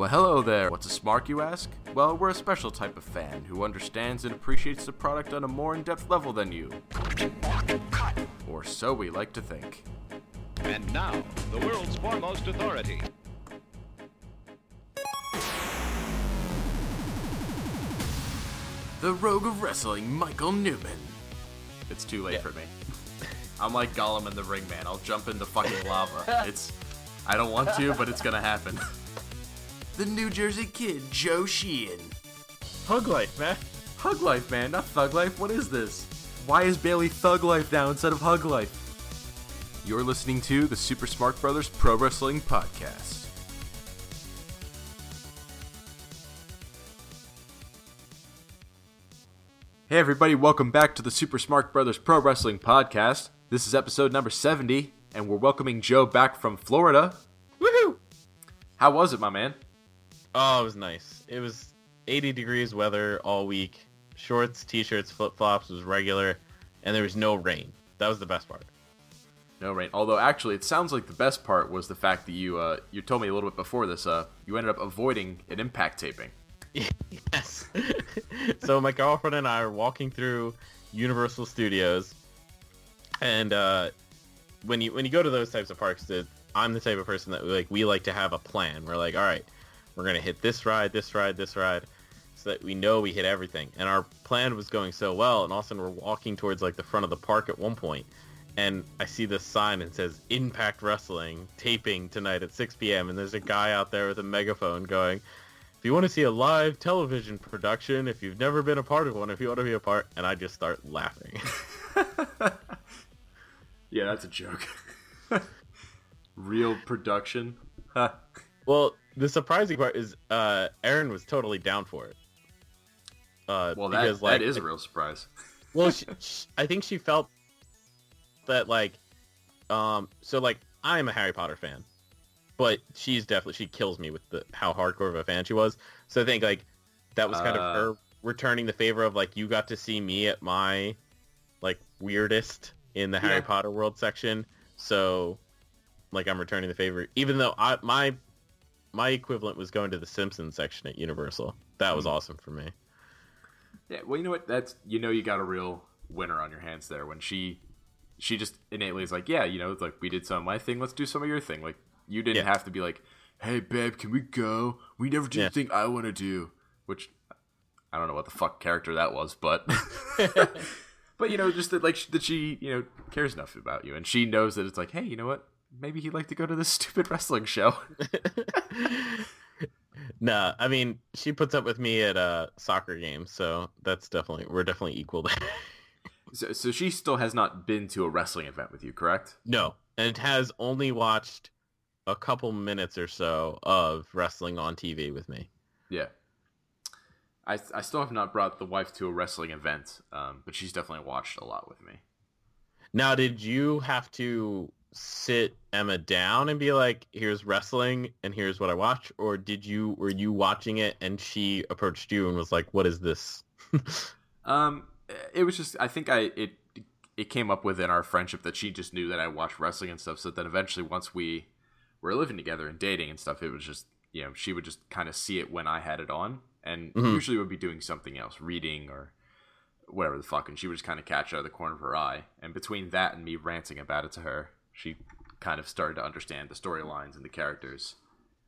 Well, hello there. What's a smark, you ask? Well, we're a special type of fan who understands and appreciates the product on a more in depth level than you. Or so we like to think. And now, the world's foremost authority. The Rogue of Wrestling, Michael Newman. It's too late Yeah. for me. I'm like Gollum in the ring, man. I'll jump in the fucking lava. It's. I don't want to, but it's gonna happen. the New Jersey kid, Joe Sheehan. Hug life, man. Hug Life, man, not Thug Life. What is this? Why is Bayley Thug Life now instead of Hug Life? You're listening to the Super Smark Brothers Pro Wrestling Podcast. Hey, everybody, welcome back to the Super Smark Brothers Pro Wrestling Podcast. This is episode number 70, and we're welcoming Joe back from Florida. Woohoo! How was it, my man? Oh, it was nice. It was 80 degrees weather all week. Shorts, t-shirts, flip-flops was regular, and there was no rain. That was the best part. No rain. Although, actually, it sounds like the best part was the fact that you uh, you told me a little bit before this. Uh, you ended up avoiding an impact taping. yes. so my girlfriend and I are walking through Universal Studios, and uh, when you when you go to those types of parks, the, I'm the type of person that like we like to have a plan. We're like, all right, we're gonna hit this ride, this ride, this ride, so that we know we hit everything. And our plan was going so well, and all of a sudden we're walking towards like the front of the park at one point, and I see this sign and says Impact Wrestling taping tonight at 6 p.m. And there's a guy out there with a megaphone going, if you want to see a live television production, if you've never been a part of one, if you want to be a part, and I just start laughing. Yeah, that's a joke. Real production. Huh. well, the surprising part is uh, Erin was totally down for it. Uh, well, that, because, like, that is a real surprise. well, she, she, I think she felt that like, um, so like I'm a Harry Potter fan, but she's definitely she kills me with the how hardcore of a fan she was. So I think like that was kind Uh. of her returning the favor of like you got to see me at my like weirdest in the Yeah. Harry Potter world section. So like I'm returning the favor, even though I my my equivalent was going to the Simpsons section at Universal. That was Hmm. awesome for me. Yeah, well, you know what? That's you know you got a real winner on your hands there when she she just innately is like, yeah, you know, it's like we did some of my thing, let's do some of your thing. Like you didn't Yeah. have to be like, hey, babe, can we go? We never do Yeah. the thing I want to do, which I don't know what the fuck character that was, but but you know, just that like that she you know cares enough about you, and she knows that it's like, hey, you know what? Maybe he'd like to go to this stupid wrestling show. nah, I mean she puts up with me at uh soccer games, so that's definitely we're definitely equal there. so, so she still has not been to a wrestling event with you, correct? no, and has only watched a couple minutes or so of wrestling on TV with me. Yeah. I, I still have not brought the wife to a wrestling event, um, but she's definitely watched a lot with me. Now, did you have to sit Emma down and be like, "Here's wrestling and here's what I watch," or did you were you watching it and she approached you and was like, "What is this?" Um, it was just I think I it it came up within our friendship that she just knew that I watched wrestling and stuff. So then eventually, once we were living together and dating and stuff, it was just you know she would just kind of see it when I had it on, and Mhm. usually would be doing something else, reading or whatever the fuck, and she would just kind of catch it out of the corner of her eye. And between that and me ranting about it to her, she kind of started to understand the storylines and the characters.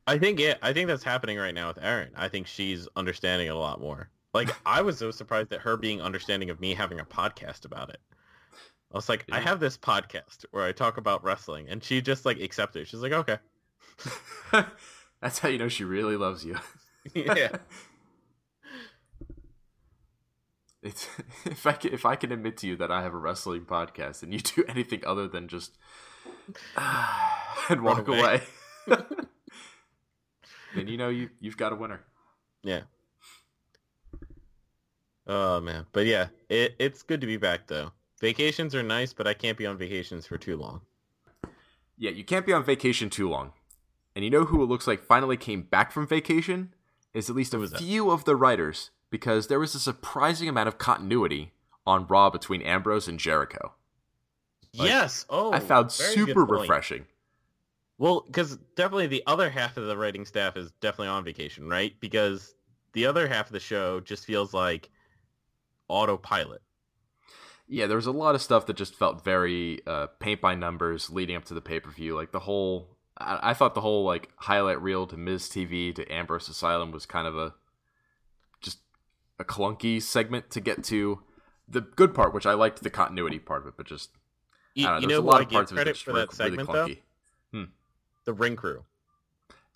I think yeah, I think that's happening right now with Erin. I think she's understanding it a lot more. Like I was so surprised at her being understanding of me having a podcast about it. I was like, I have this podcast where I talk about wrestling, and she just like accepted. it. She's like, okay, That's how you know she really loves you. yeah, It's if I can, if I can admit to you that I have a wrestling podcast and you do anything other than just and walk away, away. then you know you you've got a winner. yeah. Oh man, but yeah, it it's good to be back though. Vacations are nice, but I can't be on vacations for too long. Yeah, you can't be on vacation too long. And you know who it looks like finally came back from vacation is at least a was that? few of the writers because there was a surprising amount of continuity on Raw between Ambrose and Jericho. Like, yes. Oh, I found super refreshing. Well, because definitely the other half of the writing staff is definitely on vacation, right? Because the other half of the show just feels like autopilot. Yeah, there was a lot of stuff that just felt very uh, paint by numbers leading up to the pay per view. Like the whole, I-, I thought the whole like highlight reel to Miz TV to Ambrose Asylum was kind of a just a clunky segment to get to the good part, which I liked the continuity part of it, but just You, I don't you know a lot I of give parts of it credit for that segment though? clunky. The ring crew.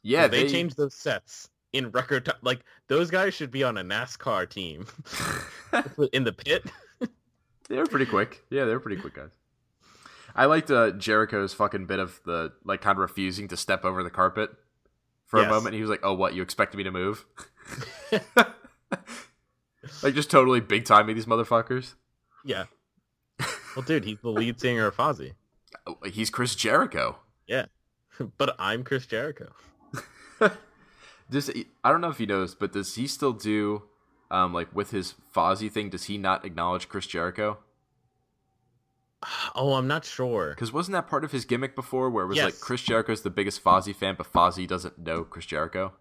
Yeah, they, changed those sets in record time. Like those guys should be on a NASCAR team in the pit. They were pretty quick. Yeah, they were pretty quick guys. I liked uh, Jericho's fucking bit of the like kind of refusing to step over the carpet for Yes. a moment. He was like, "Oh, what? You expected me to move?" like just totally big timing these motherfuckers. Yeah. Well, dude, he's the lead singer of Fozzy. Oh, He's Chris Jericho. Yeah, but I'm Chris Jericho. Does I don't know if he knows, but does he still do um like with his Fozzy thing? Does he not acknowledge Chris Jericho? Oh, I'm not sure. Because wasn't that part of his gimmick before, where it was like Yes. Chris Jericho's the biggest Fozzy fan, but Fozzy doesn't know Chris Jericho?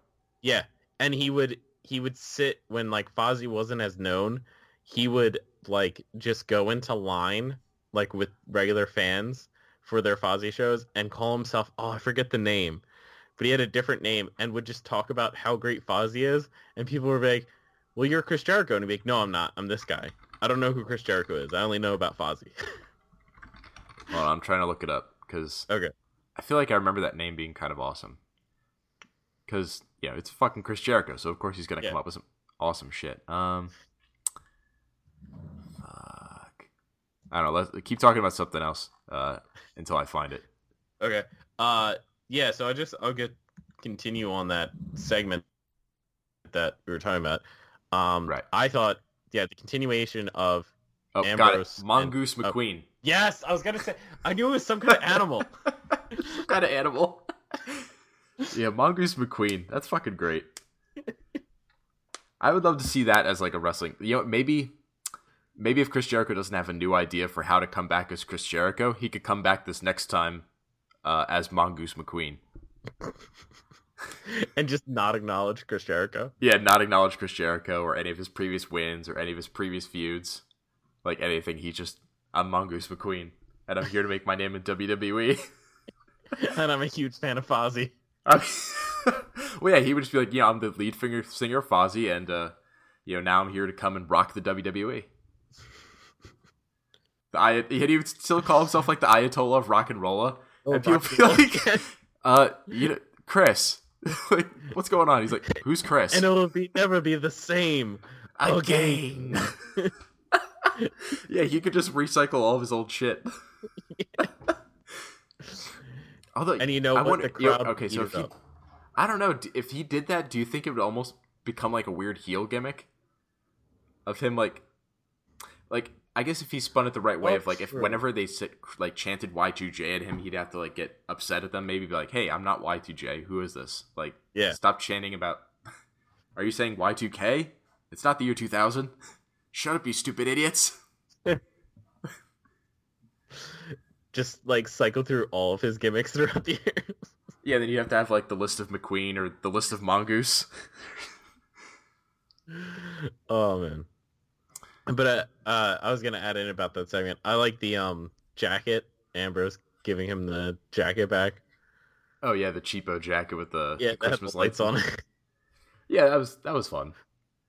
Yeah, and he would he would sit when like Fozzy wasn't as known. He would like just go into line like with regular fans for their Fozzy shows and call himself oh I forget the name, but he had a different name and would just talk about how great Fozzy is, and people were like, "Well, you're Chris Jericho," and he'd be like, "No, I'm not. I'm this guy. I don't know who Chris Jericho is. I only know about Fozzy." On, I'm trying to look it up because okay. I feel like I remember that name being kind of awesome. Because know it's fucking Chris Jericho, so of course he's gonna Yeah. come up with some awesome shit. Um, fuck. I don't know. Let's keep talking about something else uh, until I find it. Okay. Uh yeah, so I just I'll get continue on that segment that we were talking about. Um Right. I thought yeah, the continuation of Oh. Ambrose and- Mongoose oh. McQueen. Yes, I was gonna say I knew it was some kind of animal. some kind of animal. yeah, Mongoose McQueen. That's fucking great. I would love to see that as like a wrestling. You know, maybe, maybe if Chris Jericho doesn't have a new idea for how to come back as Chris Jericho, he could come back this next time uh, as Mongoose McQueen. and just not acknowledge Chris Jericho. Yeah, not acknowledge Chris Jericho or any of his previous wins or any of his previous feuds, like anything. He just I'm Mongoose McQueen, and I'm here to make my name in WWE. and I'm a huge fan of Fozzy. Well, yeah, he would just be like, yeah, I'm the lead singer, Fozzy, and uh, you know, now I'm here to come and rock the WWE. The Ayat- he would still call himself like the Ayatollah of rock and rolla, and people feel like, uh, you know, Chris, like, what's going on? He's like, who's Chris? and it'll be never be the same. Again. yeah, he could just recycle all of his old shit. Although, And you know I what? wonder- The you know, crowd okay, so if he. I don't know, if he did that, do you think it would almost become like a weird heel gimmick of him, like, like I guess if he spun it the right way, Oh, of like if sure. whenever they sit like chanted Y2J at him, he'd have to like get upset at them, maybe be like, hey, I'm not Y2J, who is this? Like, Yeah. stop chanting about. Are you saying Y2K? It's not the year 2000. Shut up, you stupid idiots. Just like cycle through all of his gimmicks throughout the years. Yeah, then you have to have like the list of McQueen or the list of Mongoose. oh man. But uh, uh, I was gonna add in about that segment. I like the um jacket. Ambrose giving him the jacket back. Oh yeah, the cheapo jacket with the, Yeah, Christmas the lights on it. Yeah, that was that was fun.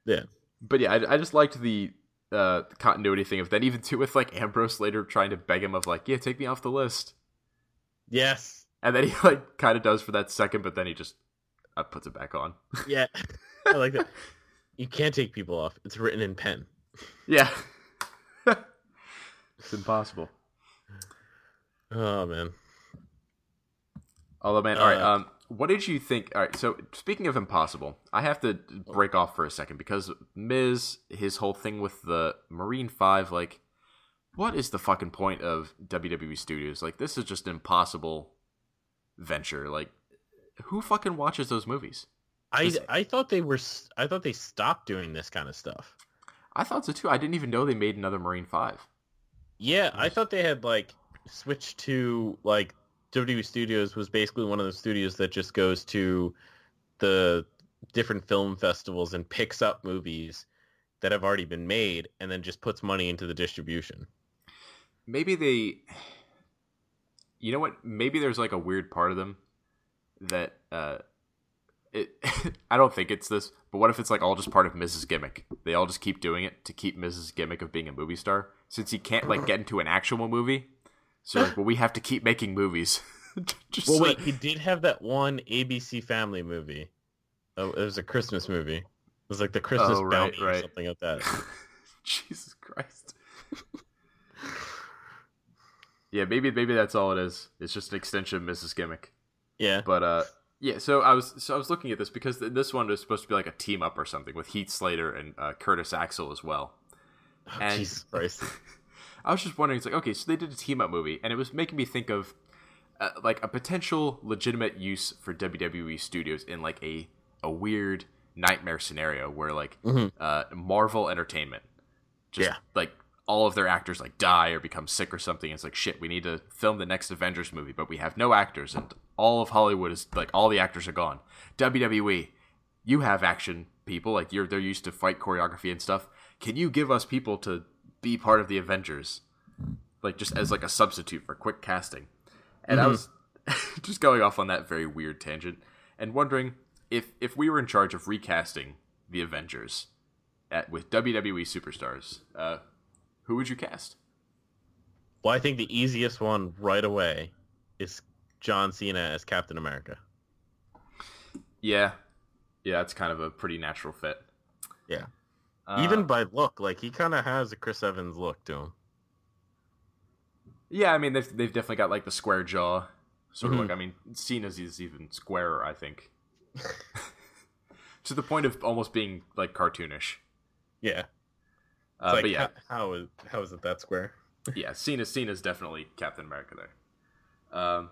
Yeah. but yeah, I, I just liked the uh, continuity thing of then even too with like Ambrose later trying to beg him of like, yeah, take me off the list, yes. and then he like kind of does for that second, but then he just uh, puts it back on. Yeah. I like that. You can't take people off. It's written in pen. Yeah, it's impossible. Oh man. Although, man, all right. Uh, Um, what did you think? All right. So, speaking of impossible, I have to break off for a second because Miz, his whole thing with the Marine Five, like, what is the fucking point of WWE Studios? Like, this is just an impossible venture. Like, who fucking watches those movies? I I thought they were s- I thought they stopped doing this kind of stuff. I thought so too. I didn't even know they made another Marine Five. Yeah, I thought they had like switched to like WWE Studios was basically one of those studios that just goes to the different film festivals and picks up movies that have already been made and then just puts money into the distribution. Maybe they. You know what? Maybe there's like a weird part of them that uh, it. I don't think it's this, but what if it's like all just part of Miz's Gimmick? They all just keep doing it to keep Miz's Gimmick of being a movie star, since he can't like get into an actual movie. So like, well, we have to keep making movies. just Well, so- wait, he did have that one ABC Family movie. Oh, it was a Christmas movie. It was like the Christmas Oh, right, Bounty or right. something like that. Jesus Christ. yeah, maybe maybe that's all it is. It's just an extension of Miz's Gimmick. Yeah. But uh yeah, so I was so I was looking at this because th- this one is supposed to be like a team up or something with Heath Slater and uh, Curtis Axel as well. Oh, And- Jesus Christ. I was just wondering, it's like okay, so they did a team up movie, and it was making me think of uh, like a potential legitimate use for WWE studios in like a a weird nightmare scenario where like Mhm. uh, Marvel Entertainment, just Yeah. like all of their actors like die or become sick or something. It's like shit. We need to film the next Avengers movie, but we have no actors, and all of Hollywood is like all the actors are gone. WWE, you have action people like you're they're used to fight choreography and stuff. Can you give us people to be part of the Avengers, like just as like a substitute for quick casting? And I was just going off on that very weird tangent and wondering if if we were in charge of recasting the Avengers at with WWE superstars, uh, who would you cast? Well, I think the easiest one right away is John Cena as Captain America. Yeah, yeah, it's kind of a pretty natural fit. Yeah. Uh, Even by look, like he kind of has a Chris Evans look to him. yeah, I mean they've they've definitely got like the square jaw, sort of Mhm. like I mean Cena's is even squarer, I think, to the point of almost being like cartoonish. Yeah. Uh, like, but yeah, how, how is how is it that square? yeah, Cena Cena's definitely Captain America there. Um,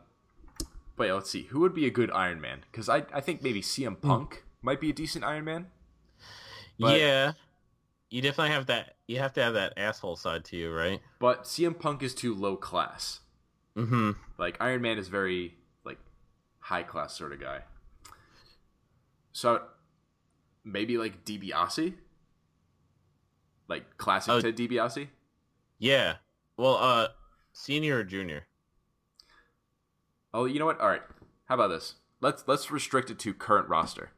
but yeah, let's see who would be a good Iron Man because I I think maybe CM Punk might be a decent Iron Man. But- yeah. You definitely have that. You have to have that asshole side to you, right? But CM Punk is too low class. Mm-hmm. Like Iron Man is very like high class sort of guy. So maybe like DiBiase, like classic Oh. Ted DiBiase. Yeah. Well, uh, senior or junior? Oh, you know what? All right. How about this? Let's let's restrict it to current roster,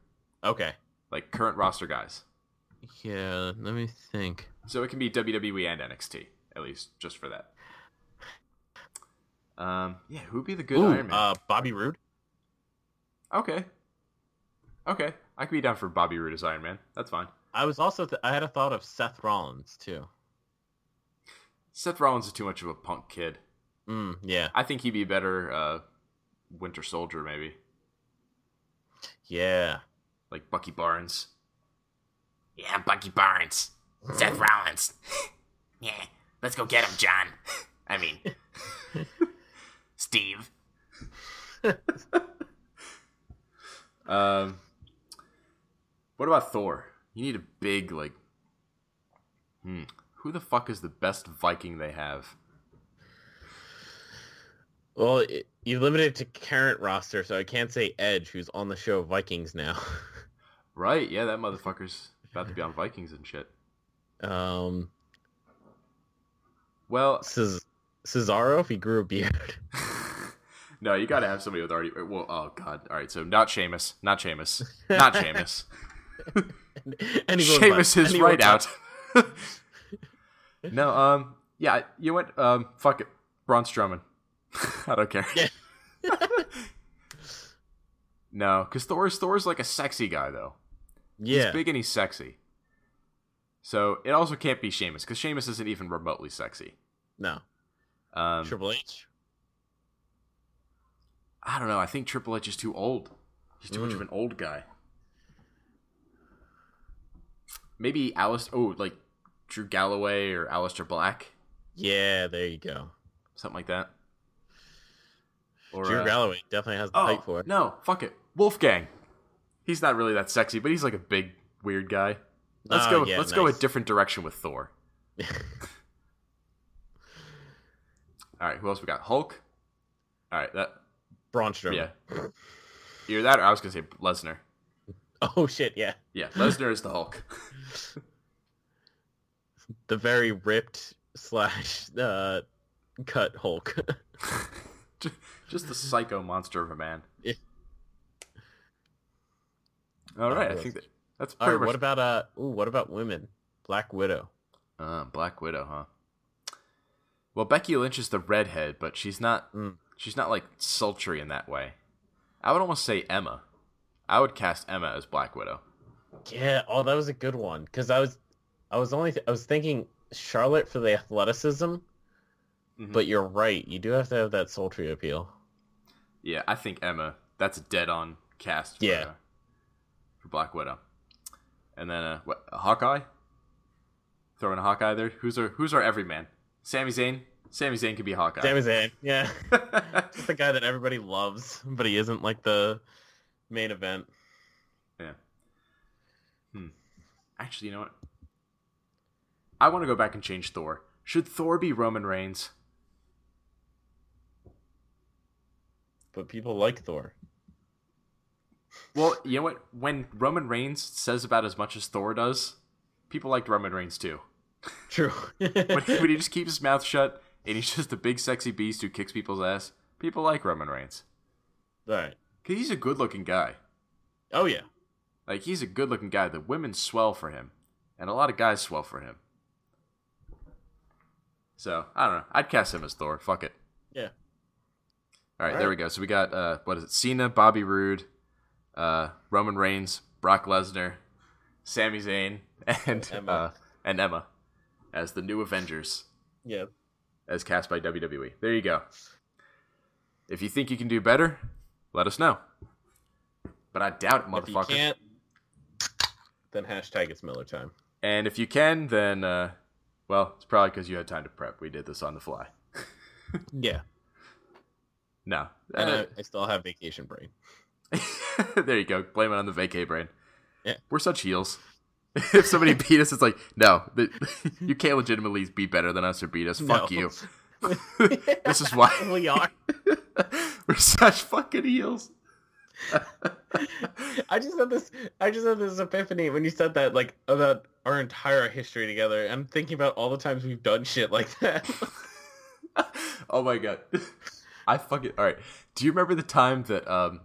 Okay. like current roster guys. Yeah. Let me think. So it can be WWE and NXT at least, just for that. Um, yeah, who'd be the good Ooh, Iron Man? uh, Bobby Roode. okay, okay, I could be down for Bobby Roode as Iron Man. That's fine. I was also th- I had a thought of Seth Rollins too. Seth Rollins is too much of a punk kid. Mm, yeah. I think he'd be better uh, Winter Soldier, maybe Yeah. like Bucky Barnes. Yeah, Bucky Barnes. Seth Rollins. yeah, let's go get him, John. I mean, Steve. um, what about Thor? You need a big like. Hmm. Who the fuck is the best Viking they have? Well, it, you limited it to current roster, so I can't say Edge, who's on the show Vikings now. Right? Yeah, that motherfucker's about to be on Vikings and shit. um, Well, Ces- Cesaro, if he grew a beard. no, you got to have somebody with already. Well, oh god. All right, so not Sheamus, not Sheamus, not Sheamus. Sheamus is and he right out. no, um, yeah, you went, um, fuck it, Braun Strowman. I don't care. Yeah. No, because Thor's Thor's like a sexy guy though. Yeah. He's big and he's sexy. So it also can't be Sheamus because Sheamus isn't even remotely sexy. No. Um, Triple H. I don't know. I think Triple H is too old. He's too much Mm. of an old guy. Maybe Alice. Oh, like Drew Galloway or Aleister Black, Yeah, there you go. something like that. Or Drew uh, Galloway definitely has the oh height for it. no, fuck it, Wolfgang. He's not really that sexy, but he's like a big weird guy. Let's Oh, go. yeah, let's go a different direction with Thor. All right, who else we got? Hulk. All right, that Braun Strowman. Yeah. Either that or I was gonna say Lesnar. Oh shit, yeah. Yeah, Lesnar is the Hulk. The very ripped slash uh, cut Hulk. Ju- Just the psycho monster of a man. Yeah. All right, I think that, that's All pretty right, much. what about uh? Ooh, what about women? Black Widow. Uh, Black Widow, huh? Well, Becky Lynch is the redhead, but she's not. Mm. She's not like sultry in that way. I would almost say Emma. I would cast Emma as Black Widow. Yeah. Oh, that was a good one. Cause I was, I was only, I was thinking Charlotte for the athleticism, Mhm. but you're right. You do have to have that sultry appeal. Yeah, I think Emma. That's a dead-on cast. For, Yeah. uh, for Black Widow. And then uh, what? A Hawkeye. Throwing a Hawkeye there. Who's our Who's our everyman? Sami Zayn. Sami Zayn could be Hawkeye. Sami Zayn. Yeah. Just the guy that everybody loves, but he isn't like the main event. Yeah. Hmm. Actually, you know what? I want to go back and change Thor. Should Thor be Roman Reigns? But people like Thor. Well, you know what? When Roman Reigns says about as much as Thor does, people liked Roman Reigns too. True. When he just keeps his mouth shut and he's just a big sexy beast who kicks people's ass, people like Roman Reigns. All right. Cause he's a good looking guy. Oh yeah. Like he's a good looking guy. The women swell for him, and a lot of guys swell for him. So I don't know. I'd cast him as Thor. Fuck it. Yeah. All right, All there we go. So we got uh, what is it? Cena, Bobby Roode, uh, Roman Reigns, Brock Lesnar, Sami Zayn, and Emma. Uh, and Emma as the new Avengers, Yeah. as cast by WWE. There you go. If you think you can do better, let us know. But I doubt it, If you motherfucker. can't, then hashtag it's Miller time. And if you can, then uh, well, it's probably because you had time to prep. We did this on the fly. Yeah. No, And Uh, I, I still have vacation brain. there you go. Blame it on the vacay brain. Yeah. We're such heels. if somebody beat us, it's like, no, you can't legitimately be better than us or beat us. Fuck No. you. this is why we are. we're such fucking heels. I just had this. I just had this epiphany when you said that, like about our entire history together. I'm thinking about all the times we've done shit like that. oh my god. I fucking all right. Do you remember the time that um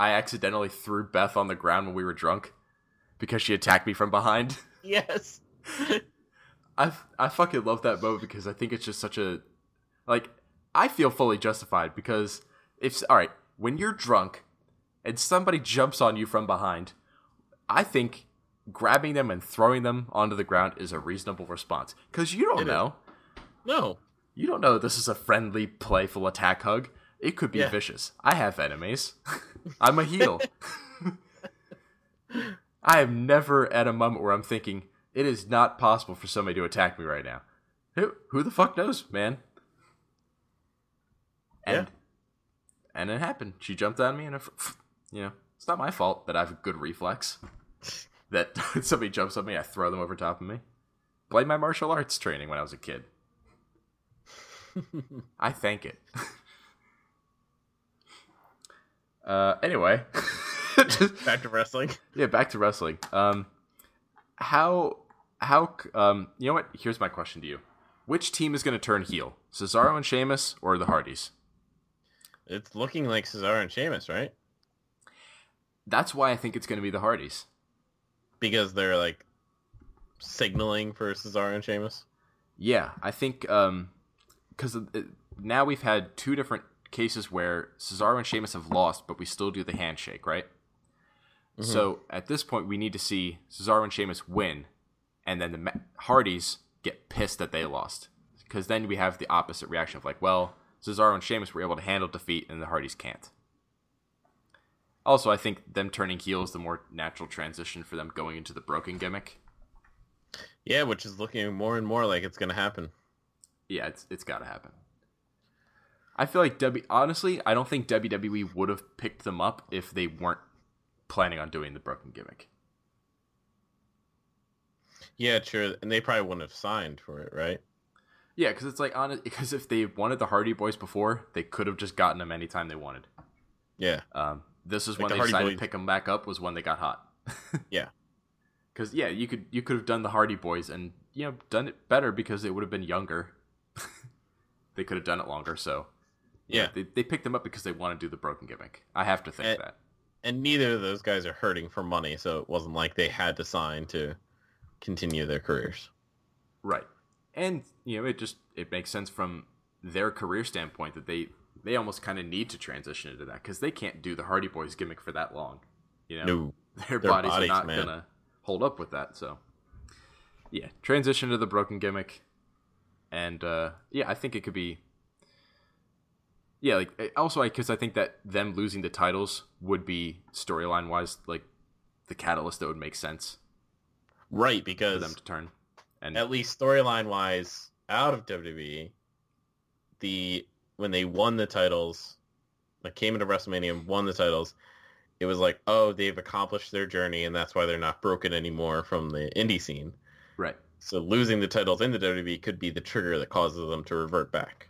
I accidentally threw Beth on the ground when we were drunk because she attacked me from behind? yes. I I fucking love that moment because I think it's just such a like I feel fully justified because if all right when you're drunk and somebody jumps on you from behind, I think grabbing them and throwing them onto the ground is a reasonable response because you don't It is. know No. you don't know this is a friendly playful attack hug. It could be Yeah. vicious. I have enemies. I'm a heel. I am never at a moment where I'm thinking it is not possible for somebody to attack me right now. Who who the fuck knows, man? And and it happened. She jumped on me, and if, you know, it's not my fault that I have a good reflex. That somebody jumps on me, I throw them over top of me. Blame my martial arts training when I was a kid. I thank it. Uh, anyway, Back to wrestling. yeah, back to wrestling. Um, how how um, you know what? Here's my question to you: Which team is going to turn heel, Cesaro and Sheamus, or the Hardys? It's looking like Cesaro and Sheamus, right? That's why I think it's going to be the Hardys. Because they're like signaling for Cesaro and Sheamus. Yeah, I think um, because now we've had two different cases where Cesaro and Sheamus have lost, but we still do the handshake, right? Mm-hmm. So at this point, we need to see Cesaro and Sheamus win, and then the Ma- Hardys get pissed that they lost, because then we have the opposite reaction of like, well, Cesaro and Sheamus were able to handle defeat, and the Hardys can't. Also, I think them turning heel is the more natural transition for them going into the broken gimmick. Yeah, which is looking more and more like it's gonna happen. Yeah, it's it's got to happen. I feel like W. Honestly, I don't think WWE would have picked them up if they weren't planning on doing the broken gimmick. Yeah, sure. And they probably wouldn't have signed for it, right? Yeah, because it's like on because if they wanted the Hardy Boys before, they could have just gotten them anytime they wanted. Yeah. Um, this is Like when the they Hardy decided Boys- to pick them back up. Was when they got hot. Yeah. Because yeah, you could you could have done the Hardy Boys and you know done it better because they would have been younger. they could have done it longer. So Yeah. they they picked them up because they want to do the broken gimmick. I have to think Eh, that. And neither of those guys are hurting for money, so it wasn't like they had to sign to continue their careers. Right. And you know, it just it makes sense from their career standpoint that they they almost kind of need to transition into that because they can't do the Hardy Boys gimmick for that long. You know, No. their, Their bodies, bodies, are not man. gonna hold up with that. So, yeah, transition to the broken gimmick, and uh, yeah, I think it could be. Yeah, like eh, also because I think that them losing the titles would be storyline wise like the catalyst that would make sense Right, for because them to turn. And at least storyline wise, out of WWE, the when they won the titles, like came into WrestleMania and won the titles, it was like, oh, they've accomplished their journey, and that's why they're not broken anymore from the indie scene. right. So losing the titles in the WWE could be the trigger that causes them to revert back.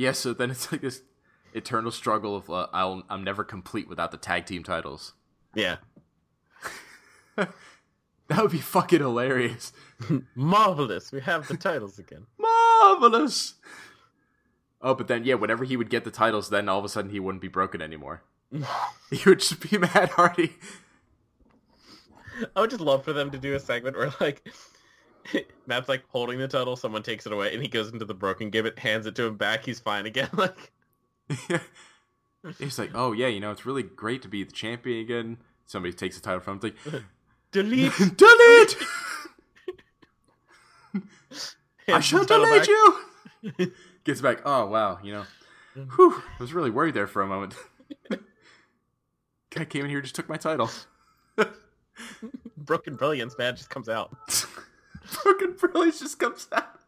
Yeah, so then it's like this eternal struggle of uh, I'll I'm never complete without the tag team titles. Yeah, That would be fucking hilarious. marvelous. We have the titles again. Marvelous. Oh, but then yeah, whenever he would get the titles, then all of a sudden he wouldn't be broken anymore. He would just be Matt Hardy. I would just love for them to do a segment where like Matt's like holding the title, someone takes it away, and he goes into the broken gimmick, hands it to him back, he's fine again. Like He's like, oh yeah, you know, it's really great to be the champion again. Somebody takes the title from him. It's like, delete. delete. I shall delete you. Gets back. Oh wow, you know, mm. whew, I was really worried there for a moment. Guy came in here, just took my title. Broken brilliance, man, just comes out. Broken Brilliance just comes out.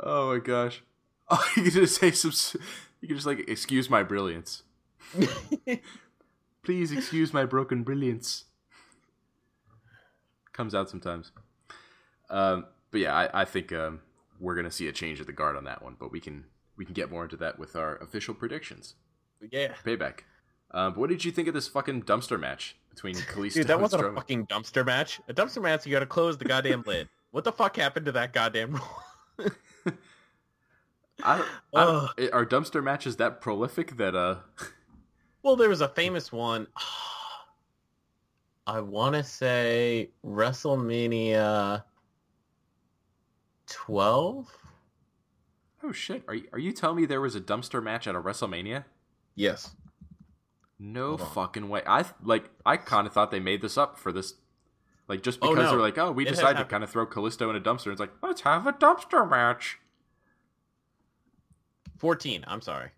oh my gosh. Oh, you can just say some. You can just like excuse my brilliance. Please excuse my broken brilliance. Comes out sometimes. Um, but yeah, I, I think um, we're gonna see a change of the guard on that one. But we can we can get more into that with our official predictions. yeah. Payback. Um, but what did you think of this fucking dumpster match between Kalisto Dude, that wasn't a fucking dumpster match. A dumpster match, you gotta close the goddamn lid. What the fuck happened to that goddamn rule? I, I are dumpster matches that prolific that uh Well, there was a famous one. I want to say WrestleMania 12. oh shit are you, are you telling me there was a dumpster match at a WrestleMania? Yes. No fucking way. I like I kind of thought they made this up for this like just Oh, because no. they're like, "Oh, we It decided to kind of throw Kalisto in a dumpster." It's like, "Let's have a dumpster match." 14. I'm sorry.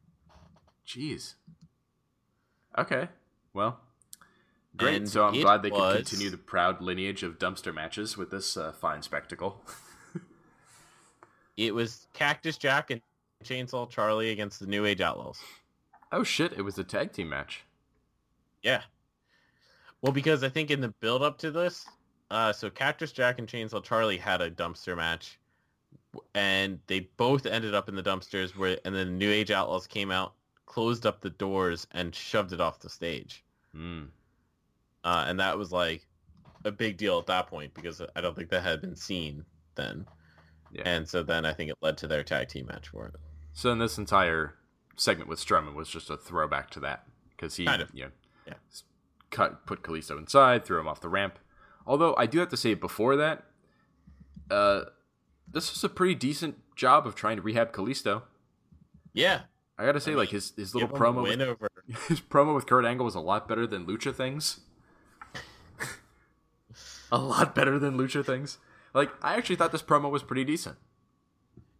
Jeez. Okay. Well, great. And so I'm glad they was- could continue the proud lineage of dumpster matches with this uh, fine spectacle. It was Cactus Jack and Chainsaw Charlie against the New Age Outlaws. oh shit, it was a tag team match. Yeah. Well, because I think in the build up to this, uh, so Cactus Jack and Chainsaw Charlie had a dumpster match, and they both ended up in the dumpsters. Where and then New Age Outlaws came out, closed up the doors, and shoved it off the stage. Hmm. Uh, and that was like a big deal at that point because I don't think that had been seen then. Yeah. And so then I think it led to their tag team match for it. So then this entire segment with Strowman was just a throwback to that because he, Kind of. you know, Yeah. cut put Kalisto inside, threw him off the ramp. Although I do have to say, before that, uh, this was a pretty decent job of trying to rehab Kalisto. Yeah. I gotta say, I like mean, his his little Give 'em a promo, with, over. his promo with Kurt Angle was a lot better than Lucha Things. a lot better than Lucha Things. Like I actually thought this promo was pretty decent.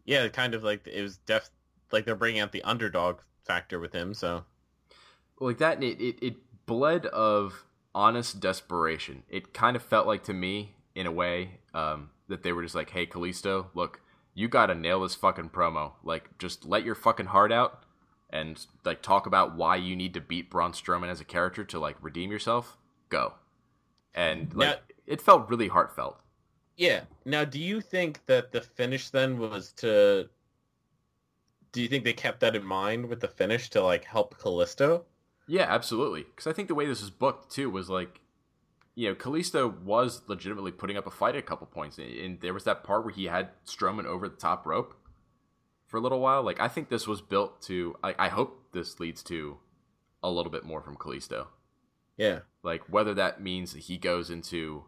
Yeah, kind of like it was def like they're bringing out the underdog factor with him. So like that it, it, it bled of honest desperation it kind of felt like to me in a way um, that they were just like hey Kalisto, look you gotta nail this fucking promo like just let your fucking heart out and like talk about why you need to beat Braun Strowman as a character to like redeem yourself go and like Now- it felt really heartfelt Yeah. Now, do you think that the finish then was to? Do you think they kept that in mind with the finish to like help Kalisto? Yeah, absolutely. Because I think the way this was booked too was like, you know, Kalisto was legitimately putting up a fight at a couple points, and there was that part where he had Strowman over the top rope for a little while. Like, I think this was built to. I, I hope this leads to a little bit more from Kalisto. Yeah. Like whether that means that he goes into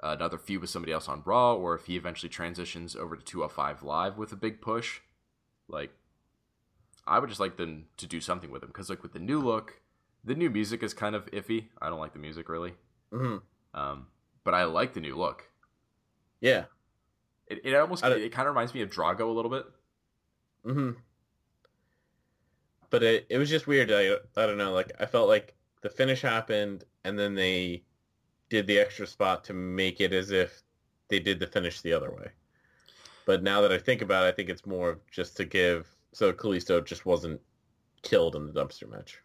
another feud with somebody else on Raw, or if he eventually transitions over to 205 Live with a big push. Like, I would just like them to do something with him because, like, with the new look, the new music is kind of iffy. I don't like the music really, hmm um, but I like the new look. Yeah. It, it almost it kind of reminds me of Drago a little bit. hmm But it it was just weird. I I don't know. Like I felt like the finish happened, and then they did the extra spot to make it as if they did the finish the other way. But now that I think about it, I think it's more of just to give so Kalisto just wasn't killed in the dumpster match.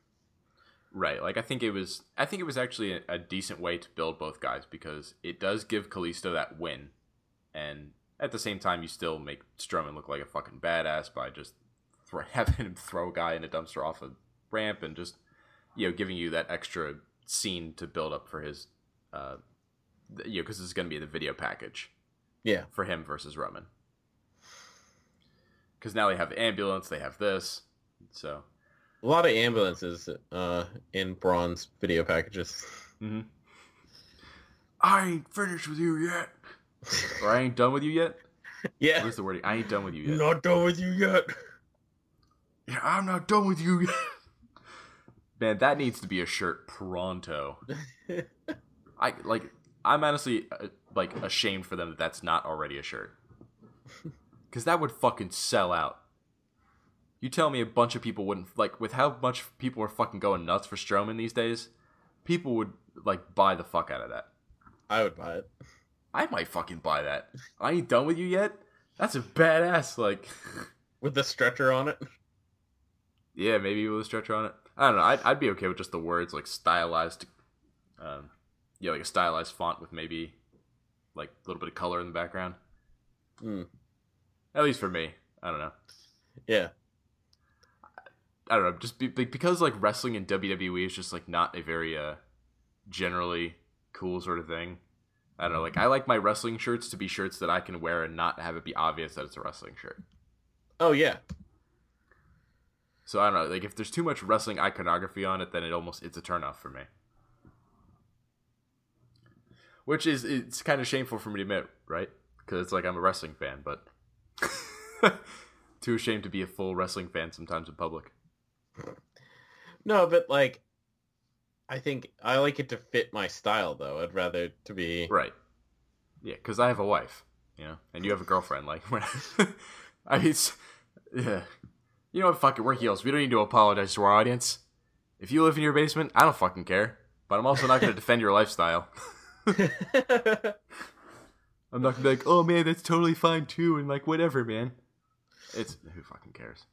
Right. Like I think it was I think it was actually a, a decent way to build both guys because it does give Kalisto that win. And at the same time you still make Strowman look like a fucking badass by just thro- having him throw a guy in a dumpster off a ramp and just you know giving you that extra scene to build up for his uh th- you know cuz this is going to be the video package Yeah. for him versus Roman. Cuz now they have ambulance, they have this. So, A lot of ambulances uh, in Braun's video packages. mhm. I ain't finished with you yet. Or I ain't done with you yet. yeah. Where's the wording? I ain't done with you yet. Not done with you yet. Yeah, I'm not done with you yet. Man, that needs to be a shirt pronto. I like. I'm honestly uh, like ashamed for them that that's not already a shirt. Because that would fucking sell out. You tell me a bunch of people wouldn't like with how much people are fucking going nuts for Strowman these days. People would like buy the fuck out of that. I would buy it. I might fucking buy that. I ain't done with you yet. That's a badass like. With the stretcher on it. Yeah, maybe with a stretcher on it. I don't know. I'd, I'd be okay with just the words like stylized, um, yeah, like a stylized font with maybe like a little bit of color in the background. Hmm. At least for me. I don't know. Yeah. I don't know. Just be, be- because like wrestling in WWE is just like not a very uh generally cool sort of thing. I don't know. Like I like my wrestling shirts to be shirts that I can wear and not have it be obvious that it's a wrestling shirt. Oh yeah. So I don't know. Like if there's too much wrestling iconography on it, then it almost it's a turnoff for me. Which is it's kind of shameful for me to admit, right? Because it's like I'm a wrestling fan, but too ashamed to be a full wrestling fan sometimes in public. No, but like, I think I like it to fit my style though. I'd rather to be. Right. Yeah, because I have a wife, you know, and you have a girlfriend. Like, I mean, it's, yeah. You know what? Fuck it. We're heels. We don't need to apologize to our audience. If you live in your basement, I don't fucking care. But I'm also not going to defend your lifestyle. I'm not gonna be like, oh man, that's totally fine too, and like whatever, man. It's who fucking cares.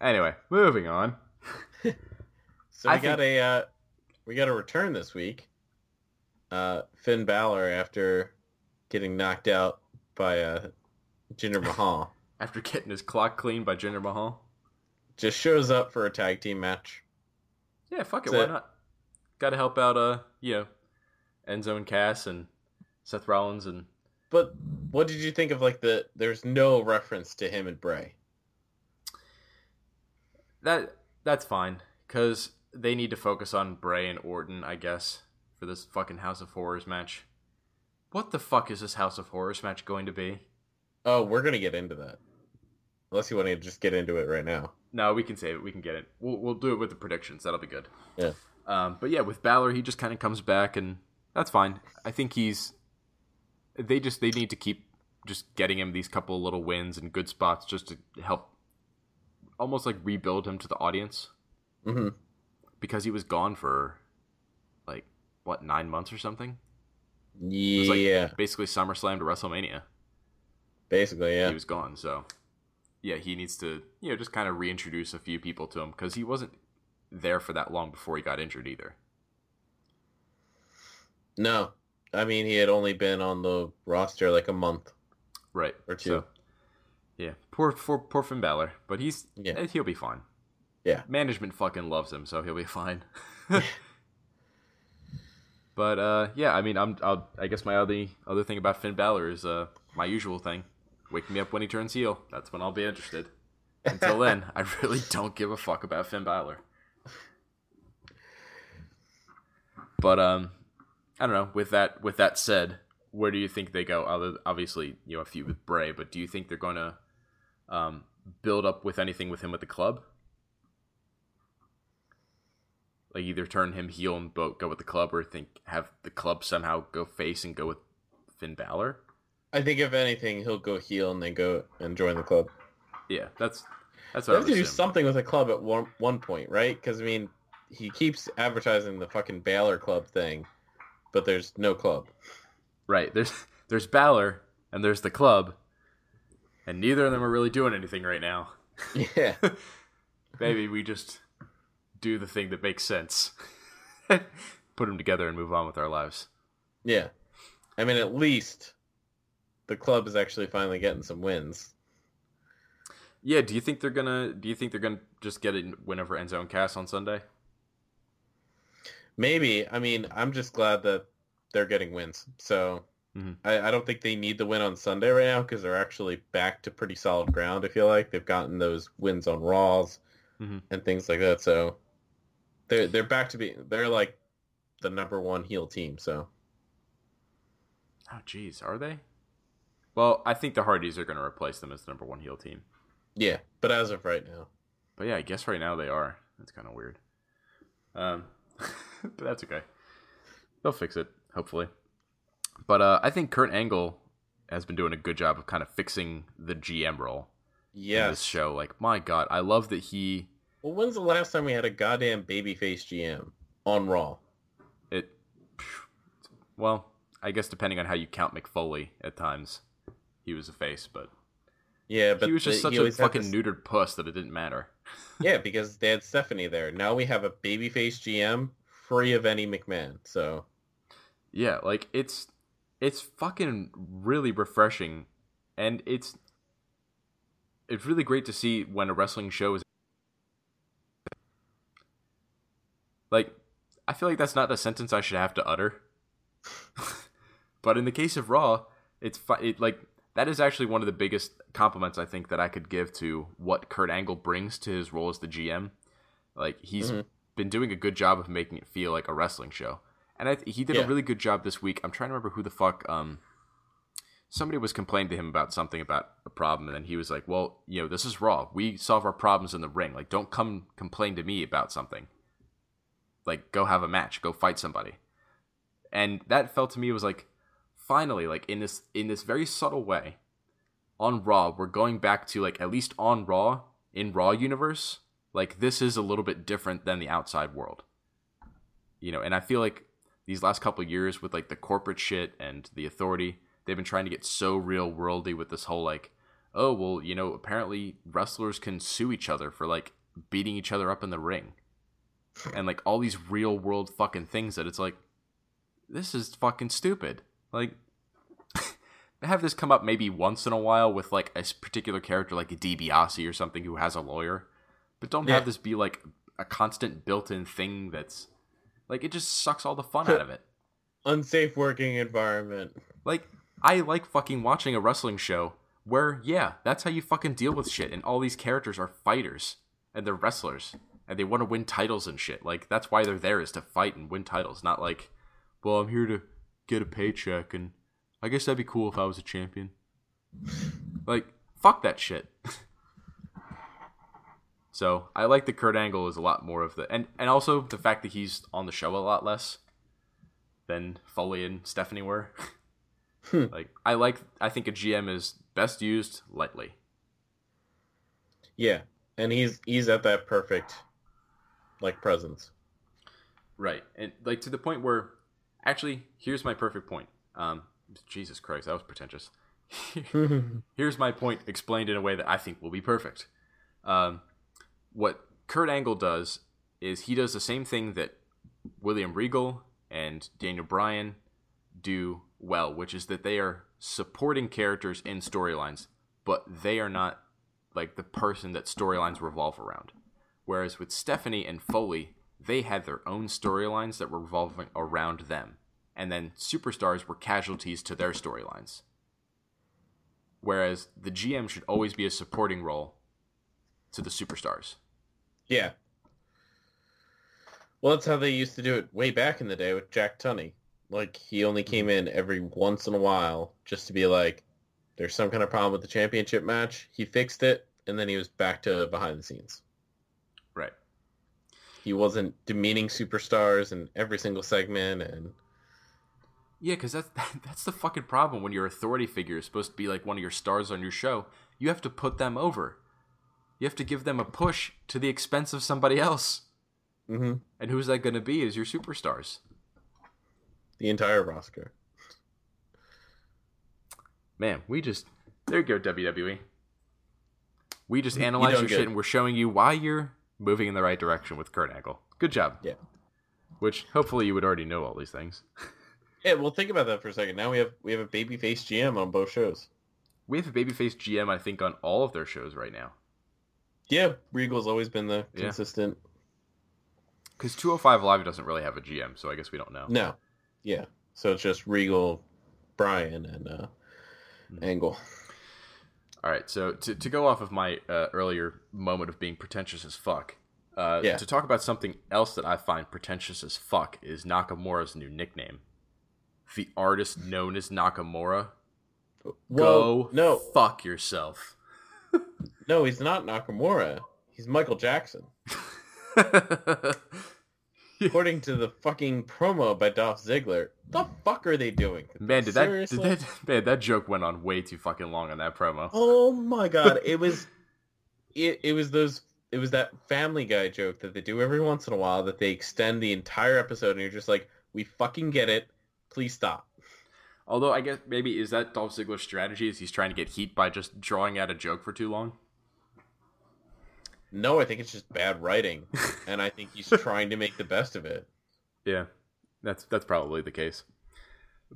Anyway, moving on. so we I got a uh, we got a return this week. Uh, Finn Balor after getting knocked out by uh, Jinder Mahal After getting his clock cleaned by Jinder Mahal. just shows up for a tag team match. Yeah, fuck it, That's why it. not? Got to help out, uh, you know, Enzo and Cass and Seth Rollins and But what did you think of like the? There's no reference to him and Bray. that. That's fine because they need to focus on Bray and Orton, I guess, for this fucking House of Horrors match. What the fuck is this House of Horrors match going to be? Oh, we're gonna get into that. Unless you want to just get into it right now. No, we can save it. We can get it. We'll, we'll do it with the predictions. That'll be good. Yeah. Um, but yeah, with Balor, he just kind of comes back, and that's fine. I think he's. They just they need to keep just getting him these couple little wins and good spots just to help, almost like rebuild him to the audience hmm because he was gone for, like what nine months or something. was Yeah, like- Basically, SummerSlam to WrestleMania. basically, yeah. he was gone. So, yeah, he needs to, you know, just kind of reintroduce a few people to him because he wasn't there for that long before he got injured either. No. I mean, he had only been on the roster like a month. Right. Or two. So, yeah. Poor, poor, poor Finn Balor, but he's Yeah. eh, he'll be fine. Yeah. Management fucking loves him, so he'll be fine. but uh, yeah, I mean, I'm I'll, I guess my other other thing about Finn Balor is uh my usual thing. Wake me up when he turns heel. That's when I'll be interested. Until then, I really don't give a fuck about Finn Balor. But um, I don't know. With that with that said, where do you think they go? Other obviously, you know, a few with Bray, but do you think they're going to um, build up with anything with him with the club? Like either turn him heel and bo- go with the club, or think have the club somehow go face and go with Finn Balor. I think if anything, he'll go heel and then go and join the club. Yeah, that's that's They what I have to do something with the club at one one point, right? Because I mean, he keeps advertising the fucking Balor Club thing, but there's no club. Right. There's there's Balor and there's the club, and neither of them are really doing anything right now. Yeah, Maybe we just do the thing that makes sense. Put them together and move on with our lives. yeah. I mean, at least the club is actually finally getting some wins. Yeah, do you think they're gonna do you think they're gonna just get it whenever Enzo and Cass on Sunday? Maybe. I mean, I'm just glad that they're getting wins. So Mhm. I, I don't think they need the win on Sunday right now because they're actually back to pretty solid ground. I feel like they've gotten those wins on Raws Mhm. and things like that. So they're they're back to be they're like the number one heel team. So Oh jeez, are they? Well, I think the Hardys are gonna replace them as the number one heel team. yeah, but as of right now, But yeah, I guess right now they are. That's kind of weird. Um, but that's okay. They'll fix it, hopefully. But uh, I think Kurt Angle has been doing a good job of kind of fixing the GM role in this show. Like, my God, I love that he Well, when's the last time we had a goddamn babyface GM on Raw? it. Well, I guess depending on how you count Mick Foley, at times he was a face, but, Yeah, but he was just the- such a fucking this- neutered puss that it didn't matter. Yeah, because they had Stephanie there. Now we have a babyface GM free of any McMahon. So Yeah, like it's it's fucking really refreshing and it's it's really great to see when a wrestling show is like I feel like that's not a sentence I should have to utter. but in the case of Raw, it's fu- it like that is actually one of the biggest compliments I think that I could give to what Kurt Angle brings to his role as the GM. Like he's Mhm. Been doing a good job of making it feel like a wrestling show, and I, he did Yeah. a really good job this week. I'm trying to remember who the fuck. Um, somebody was complaining to him about something about a problem, and then he was like, "Well, you know, this is Raw. We solve our problems in the ring. Like, don't come complain to me about something. Like, go have a match. Go fight somebody." And that felt to me was like, finally, like in this in this very subtle way, on Raw, we're going back to like at least on Raw in Raw universe, like this is a little bit different than the outside world. You know, and I feel like these last couple years with like the corporate shit and the authority, they've been trying to get so real worldy with this whole like, oh well, you know, apparently wrestlers can sue each other for like beating each other up in the ring. And like all these real world fucking things that it's like this is fucking stupid. Like have this come up maybe once in a while with like a particular character like a DiBiase or something who has a lawyer, but don't Yeah. have this be like a constant built-in thing that's like it just sucks all the fun out of it. unsafe working environment. Like I like fucking watching a wrestling show where yeah, that's how you fucking deal with shit and all these characters are fighters and they're wrestlers and they want to win titles and shit. Like that's why they're there is to fight and win titles, not like, well, I'm here to get a paycheck and I guess that'd be cool if I was a champion. Like fuck that shit. so, I like that Kurt Angle is a lot more of the and and also the fact that he's on the show a lot less than Foley and Stephanie were. Hmm. like I like I think a GM is best used lightly. Yeah, and he's he's at that perfect like presence. Right. And like to the point where actually here's my perfect point. Um Jesus Christ, that was pretentious. here's my point explained in a way that I think will be perfect. Um what Kurt Angle does is he does the same thing that William Regal and Daniel Bryan do well, which is that they are supporting characters in storylines, but they are not like the person that storylines revolve around. Whereas with Stephanie and Foley, they had their own storylines that were revolving around them, and then superstars were casualties to their storylines. Whereas the GM should always be a supporting role to the superstars. Yeah. Well, that's how they used to do it way back in the day with Jack Tunney. Like he only mm-hmm. came in every once in a while just to be like, there's some kind of problem with the championship match. He fixed it, and then he was back to behind the scenes. Right. He wasn't demeaning superstars in every single segment, and Yeah, because that's that's the fucking problem when your authority figure is supposed to be like one of your stars on your show. You have to put them over. You have to give them a push to the expense of somebody else. hmm And who's that going to be? Is your superstars? the entire roster. Man, we just there you go WWE. We just analyze your good. shit and we're showing you why you're moving in the right direction with Kurt Angle. Good job. Yeah. Which hopefully you would already know all these things. Yeah, well, think about that for a second. Now we have we have a babyface GM on both shows. We have a babyface GM, I think, on all of their shows right now. Yeah, Regal's always been the Yeah. consistent. Because 205 Live doesn't really have a GM, so I guess we don't know. No, yeah. So it's just Regal, Bryan, and uh, Mhm. Angle. All right, so to, to go off of my uh, earlier moment of being pretentious as fuck, uh, Yeah. to talk about something else that I find pretentious as fuck is Nakamura's new nickname. The artist known as Nakamura. Whoa, Go no, fuck yourself. No, he's not Nakamura. He's Michael Jackson. According to the fucking promo by Dolph Ziggler, the fuck are they doing? man, did that, did that man that joke went on way too fucking long on that promo. Oh my god, it was, it it was those. It was that Family Guy joke that they do every once in a while that they extend the entire episode, and you're just like, we fucking get it. Please stop. Although I guess maybe is that Dolph Ziggler's strategy is he's trying to get heat by just drawing out a joke for too long. No, I think it's just bad writing, and I think he's trying to make the best of it. Yeah, that's that's probably the case.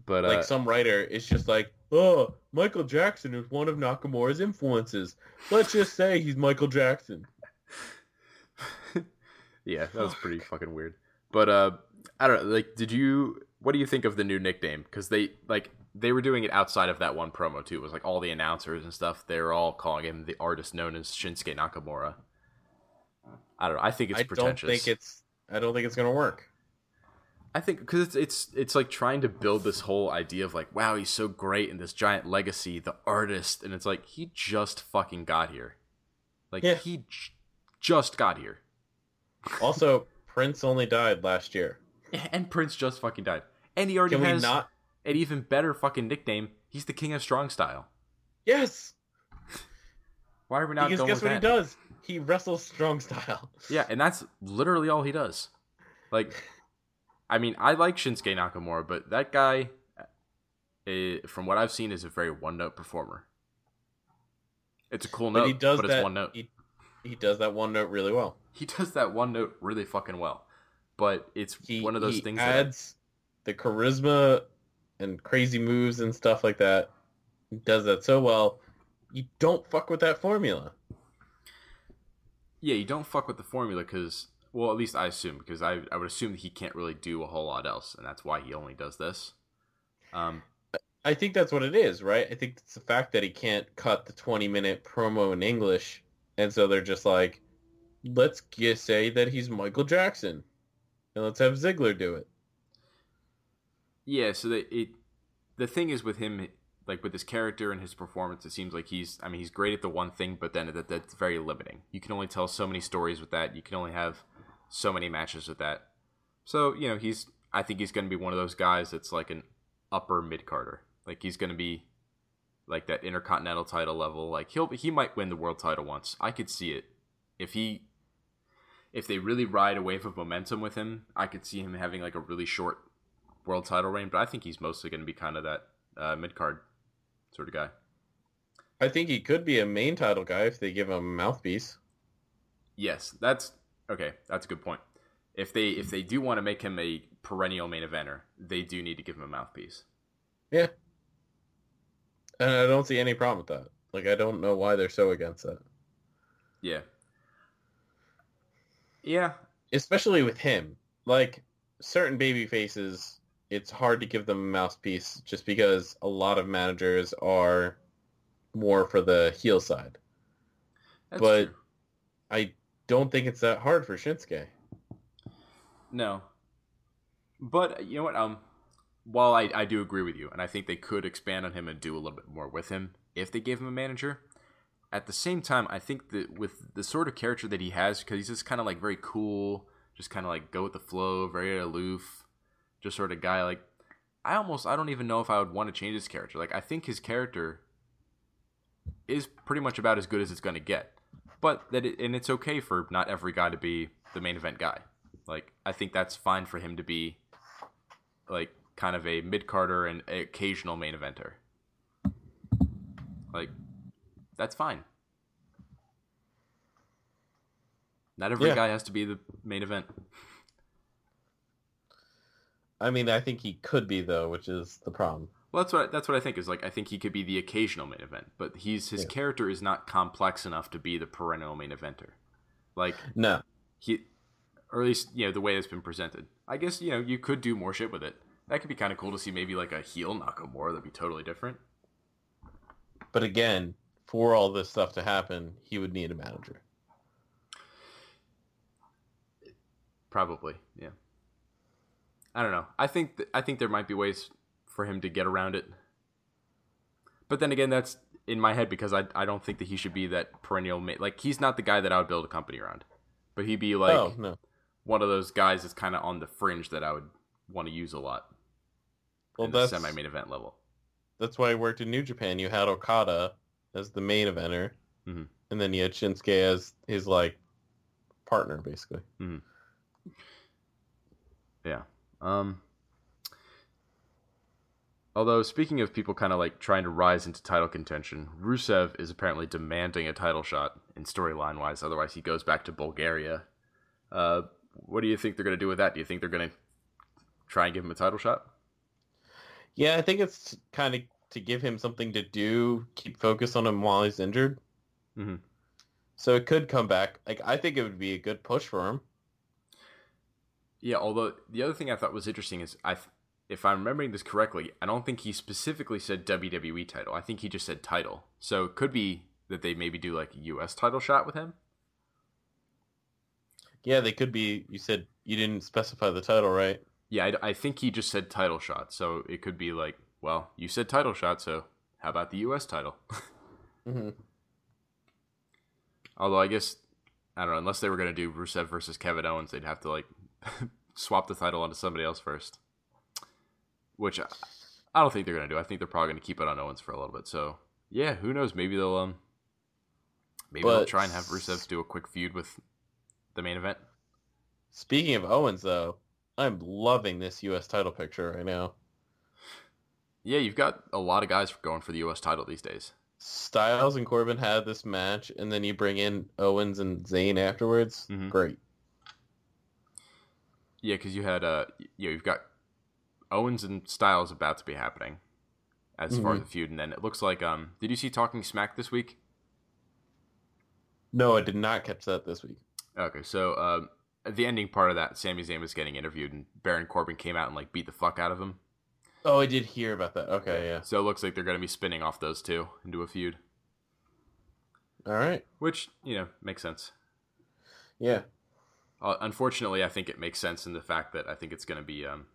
But Like uh, some writer is just like, oh, Michael Jackson is one of Nakamura's influences. Let's just say he's Michael Jackson. yeah, that was pretty fucking weird. But uh, I don't know. Like, did you? What do you think of the new nickname? Because they like they were doing it outside of that one promo too. It was like all the announcers and stuff. They were all calling him the artist known as Shinsuke Nakamura. I don't know. I think it's I don't pretentious. think it's. I don't think it's gonna work. I think because it's it's it's like trying to build this whole idea of like, wow, he's so great in this giant legacy, the artist, and it's like he just fucking got here, like Yeah. he j- just got here, Also, Prince only died last year. and Prince just fucking died, and he already Can has not? an even better fucking nickname. He's the king of strong style. Yes, Why are we not because going guess with what that? he does? He wrestles strong style. Yeah, and that's literally all he does. Like, I mean, I like Shinsuke Nakamura, but that guy, eh, from what I've seen, is a very one-note performer. It's a cool But note, he does but that. it's one note. He, he does that one note really well. He does that one note really fucking well, but it's He one of those things. that, adds the charisma and crazy moves and stuff like that. Does that so well. You don't fuck with that formula. yeah, you don't fuck with the formula because, well, at least I assume because I I would assume that he can't really do a whole lot else, and that's why he only does this. Um, I think that's what it is, right? I think it's the fact that he can't cut the 20 minute promo in English. And so they're just like, let's just say that he's Michael Jackson. And let's have Ziggler do it. Yeah, so that it the thing is with him like with his character and his performance, it seems like he's I mean he's great at the one thing, but then that that's very limiting. You can only tell so many stories with that. You can only have so many matches with that. So, you know, he's I think he's gonna be one of those guys that's like an upper mid carder. Like he's gonna be like that intercontinental title level. Like he'll he might win the world title once. I could see it. If he if they really ride a wave of momentum with him, I could see him having like a really short world title reign, but I think he's mostly going to be kind of that uh, mid card sort of guy. I think he could be a main title guy if they give him a mouthpiece. Yes, that's okay. That's a good point. If they if they do want to make him a perennial main eventer, they do need to give him a mouthpiece. Yeah. And I don't see any problem with that. Like I don't know why they're so against that. Yeah. Yeah. Especially with him. Like certain baby faces, it's hard to give them a mouthpiece just because a lot of managers are more for the heel side. That's But- true. I don't think it's that hard for Shinsuke. No. But you know what? Um, while I, I do agree with you, and I think they could expand on him and do a little bit more with him if they gave him a manager. At the same time, I think that with the sort of character that he has, because he's just kind of like very cool, just kind of like go with the flow, very aloof, just sort of guy. Like, I almost I don't even know if I would want to change his character. Like, I think his character is pretty much about as good as it's going to get. But that it, and it's okay for not every guy to be the main event guy. Like I think that's fine for him to be like kind of a mid carder and occasional main eventer. Like that's fine. Not every Yeah. guy has to be the main event. I mean, I think he could be though, which is the problem. Well, that's what I, that's what I think is like. I think he could be the occasional main event, but he's his Yeah. character is not complex enough to be the perennial main eventer. Like No. he, or at least you know the way it's been presented. I guess you know you could do more shit with it. That could be kind of cool to see. Maybe like a heel Nakamura. That'd be totally different. But again, for all this stuff to happen, he would need a manager. Probably, yeah. I don't know. I think th- I think there might be ways for him to get around it. But then again, that's in my head because I I don't think that he should be that perennial ma- like he's not the guy that I would build a company around. But he'd be like oh no. one of those guys that's kind of on the fringe that I would want to use a lot Well, in the that's semi main event level. that's why I worked in New Japan. You had Okada as the main eventer, Mhm. and then you had Shinsuke as his like partner, basically. Yeah. Um. Although speaking of people kind of like trying to rise into title contention, Rusev is apparently demanding a title shot in storyline wise. Otherwise, he goes back to Bulgaria. Uh, what do you think they're going to do with that? Do you think they're going to try and give him a title shot? Yeah, I think it's kind of to give him something to do, keep focus on him while he's injured. Mhm. So it could come back. Like I think it would be a good push for him. Yeah. Although the other thing I thought was interesting is I, if I'm remembering this correctly, I don't think he specifically said WWE title. I think he just said title. So it could be that they maybe do like a U.S. title shot with him. Yeah, they could be. You said you didn't specify the title, right? Yeah, I, I think he just said title shot, so it could be like, well, you said title shot, so how about the U.S. title? Mm-hmm. Although I guess I don't know, unless they were gonna do Rusev versus Kevin Owens, they'd have to like swap the title onto somebody else first, which I, I don't think they're gonna do. I think they're probably gonna keep it on Owens for a little bit. So yeah, who knows? Maybe they'll um, maybe they'll try and have Rusev do a quick feud with the main event. Speaking of Owens, though, I'm loving this U.S. title picture right now. Yeah, you've got a lot of guys going for the U.S. title these days. Styles and Corbin had this match, and then you bring in Owens and Zayn afterwards. Mhm. Great. Yeah, because you had uh, you know, you've got Owens and Styles about to be happening as far as Mhm. the feud, and then it looks like um, did you see Talking Smack this week? No, I did not catch that this week. Okay, so um, the ending part of that, Sami Zayn was getting interviewed, and Baron Corbin came out and like beat the fuck out of him. Oh, I did hear about that. Okay, yeah. So it looks like they're going to be spinning off those two into a feud, All right. which you know makes sense. Yeah. Uh, unfortunately, I think it makes sense in the fact that I think it's going to be um,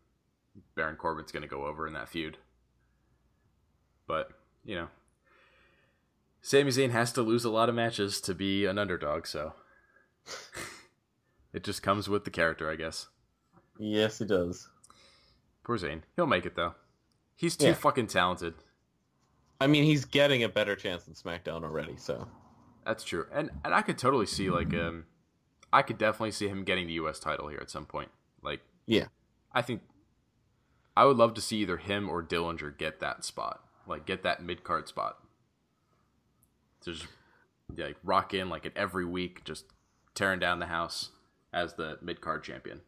Baron Corbin's going to go over in that feud. But you know, Sami Zayn has to lose a lot of matches to be an underdog, so it just comes with the character, I guess. Yes, it does. Poor Zayn, he'll make it though. He's too Yeah. fucking talented. I mean, he's getting a better chance than SmackDown already, so. That's true, and and I could totally see like um, I could definitely see him getting the U.S. title here at some point. Like, Yeah. I think I would love to see either him or Dillinger get that spot, like get that mid card spot. To just yeah, like, rock in like at every week, just tearing down the house as the mid card champion.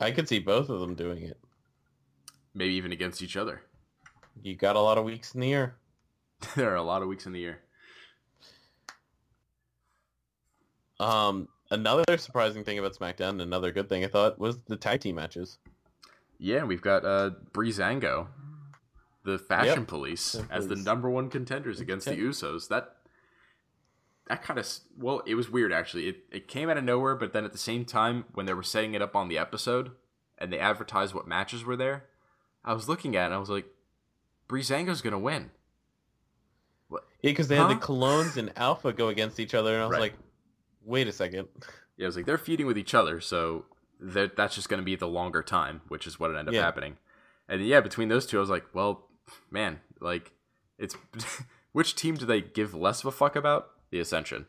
I could see both of them doing it. maybe even against each other. You got a lot of weeks in the year. there are a lot of weeks in the year. Um, another surprising thing about SmackDown, another good thing I thought, was the tag team matches. Yeah, we've got uh Breezango, the Fashion Yep. Police, The as the number one contenders against the Usos. That that kind of well, it was weird actually. It it came out of nowhere, but then at the same time, when they were setting it up on the episode and they advertised what matches were there, I was looking at it and I was like, Breezango's gonna win. What? Yeah, because they had the Colóns and Alpha go against each other, and I was Right. like, wait a second. Yeah, I was like, they're feuding with each other, so that that's just going to be the longer time, which is what ended up Yeah. happening. And yeah, between those two, I was like, well, man, like, it's which team do they give less of a fuck about? The Ascension,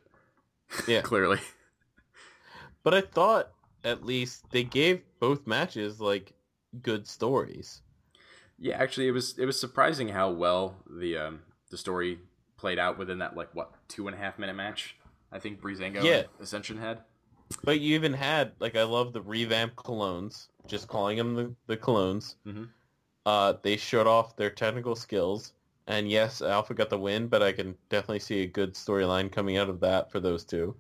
Yeah. clearly. But I thought at least they gave both matches like good stories. Yeah, actually, it was it was surprising how well the um the story played out within that like what two and a half minute match. I think Breezango Yeah. Ascension had. But you even had like I love the revamped Colóns, just calling them the, the Colóns. Mhm. Uh, they showed off their technical skills, and yes, Alpha got the win, but I can definitely see a good storyline coming out of that for those two.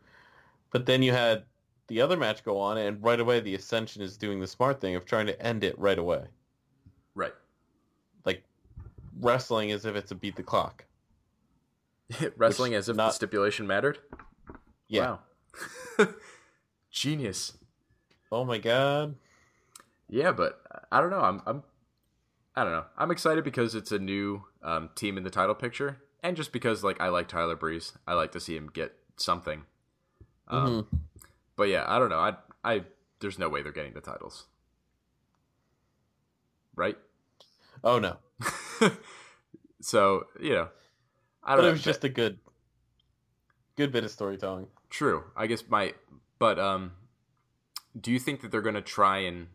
But then you had the other match go on, and right away the Ascension is doing the smart thing of trying to end it right away, Right. like wrestling as if it's a beat the clock. Wrestling as if the stipulation mattered. Yeah. Wow. Genius. Oh my god. Yeah, but I don't know. I'm, I'm I don't know. I'm excited because it's a new um, team in the title picture, and just because like I like Tyler Breeze, I like to see him get something. Um, Mhm. But yeah, I don't know. I I there's no way they're getting the titles, right? Oh no. so you know, I don't it know. was just a good, good bit of storytelling. True. I guess my but um do you think that they're going to try and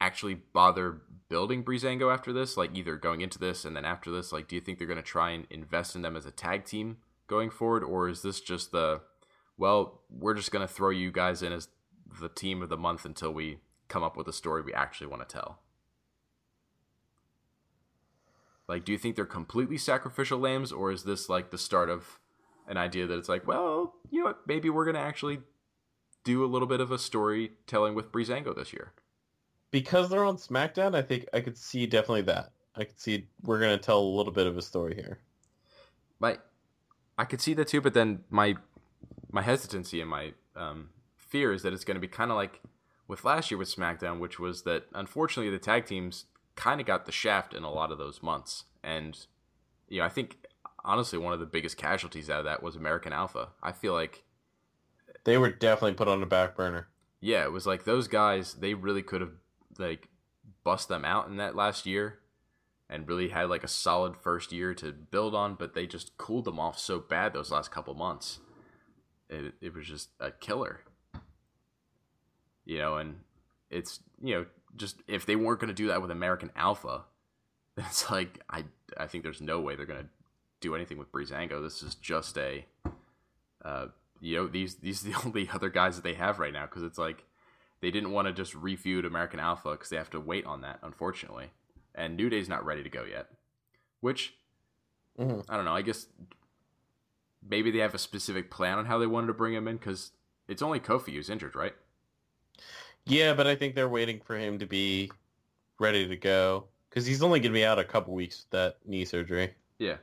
actually bother building Breezango after this? Like either going into this and then after this, like do you think they're going to try and invest in them as a tag team going forward or is this just the well, we're just going to throw you guys in as the team of the month until we come up with a story we actually want to tell? Like do you think they're completely sacrificial lambs or is this like the start of an idea that it's like, well, you know what, maybe we're gonna actually do a little bit of a storytelling with Breezango this year. Because they're on SmackDown, I think I could see definitely that. I could see we're gonna tell a little bit of a story here. My, I could see that too, but then my, my hesitancy and my um, fear is that it's gonna be kind of like with last year with SmackDown, which was that unfortunately the tag teams kind of got the shaft in a lot of those months, and you know I think honestly one of the biggest casualties out of that was American Alpha. I feel like They were definitely put on the back burner. yeah, it was like those guys. They really could have like bust them out in that last year, and really had like a solid first year to build on. But they just cooled them off so bad those last couple months. It it was just a killer. You know, and it's you know just if they weren't going to do that with American Alpha, it's like I I think there's no way they're going to do anything with Breezango. This is just a uh, you know these these are the only other guys that they have right now because it's like they didn't want to just refeud American Alpha because they have to wait on that unfortunately, and New Day's not ready to go yet. Which Mhm. I don't know. I guess maybe they have a specific plan on how they wanted to bring him in because it's only Kofi who's injured, right? Yeah, but I think they're waiting for him to be ready to go because he's only gonna be out a couple weeks with that knee surgery. Yeah,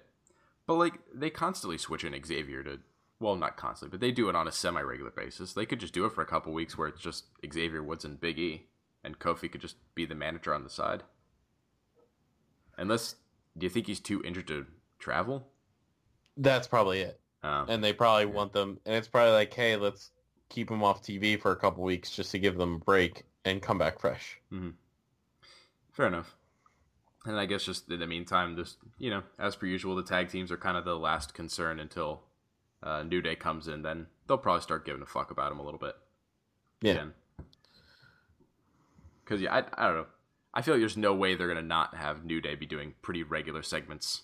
but like they constantly switch in Xavier to. Well, not constantly, but they do it on a semi-regular basis. They could just do it for a couple weeks where it's just Xavier Woods and Big E, and Kofi could just be the manager on the side. Unless, do you think he's too injured to travel? That's probably it. Um, And they probably want them, and it's probably like, hey, let's keep him off TV for a couple weeks just to give them a break and come back fresh. Fair enough. And I guess just in the meantime, just you know, as per usual, the tag teams are kind of the last concern until uh, New Day comes in. Then they'll probably start giving a fuck about him a little bit. Yeah. Because yeah, I, I don't know. I feel like there's no way they're gonna not have New Day be doing pretty regular segments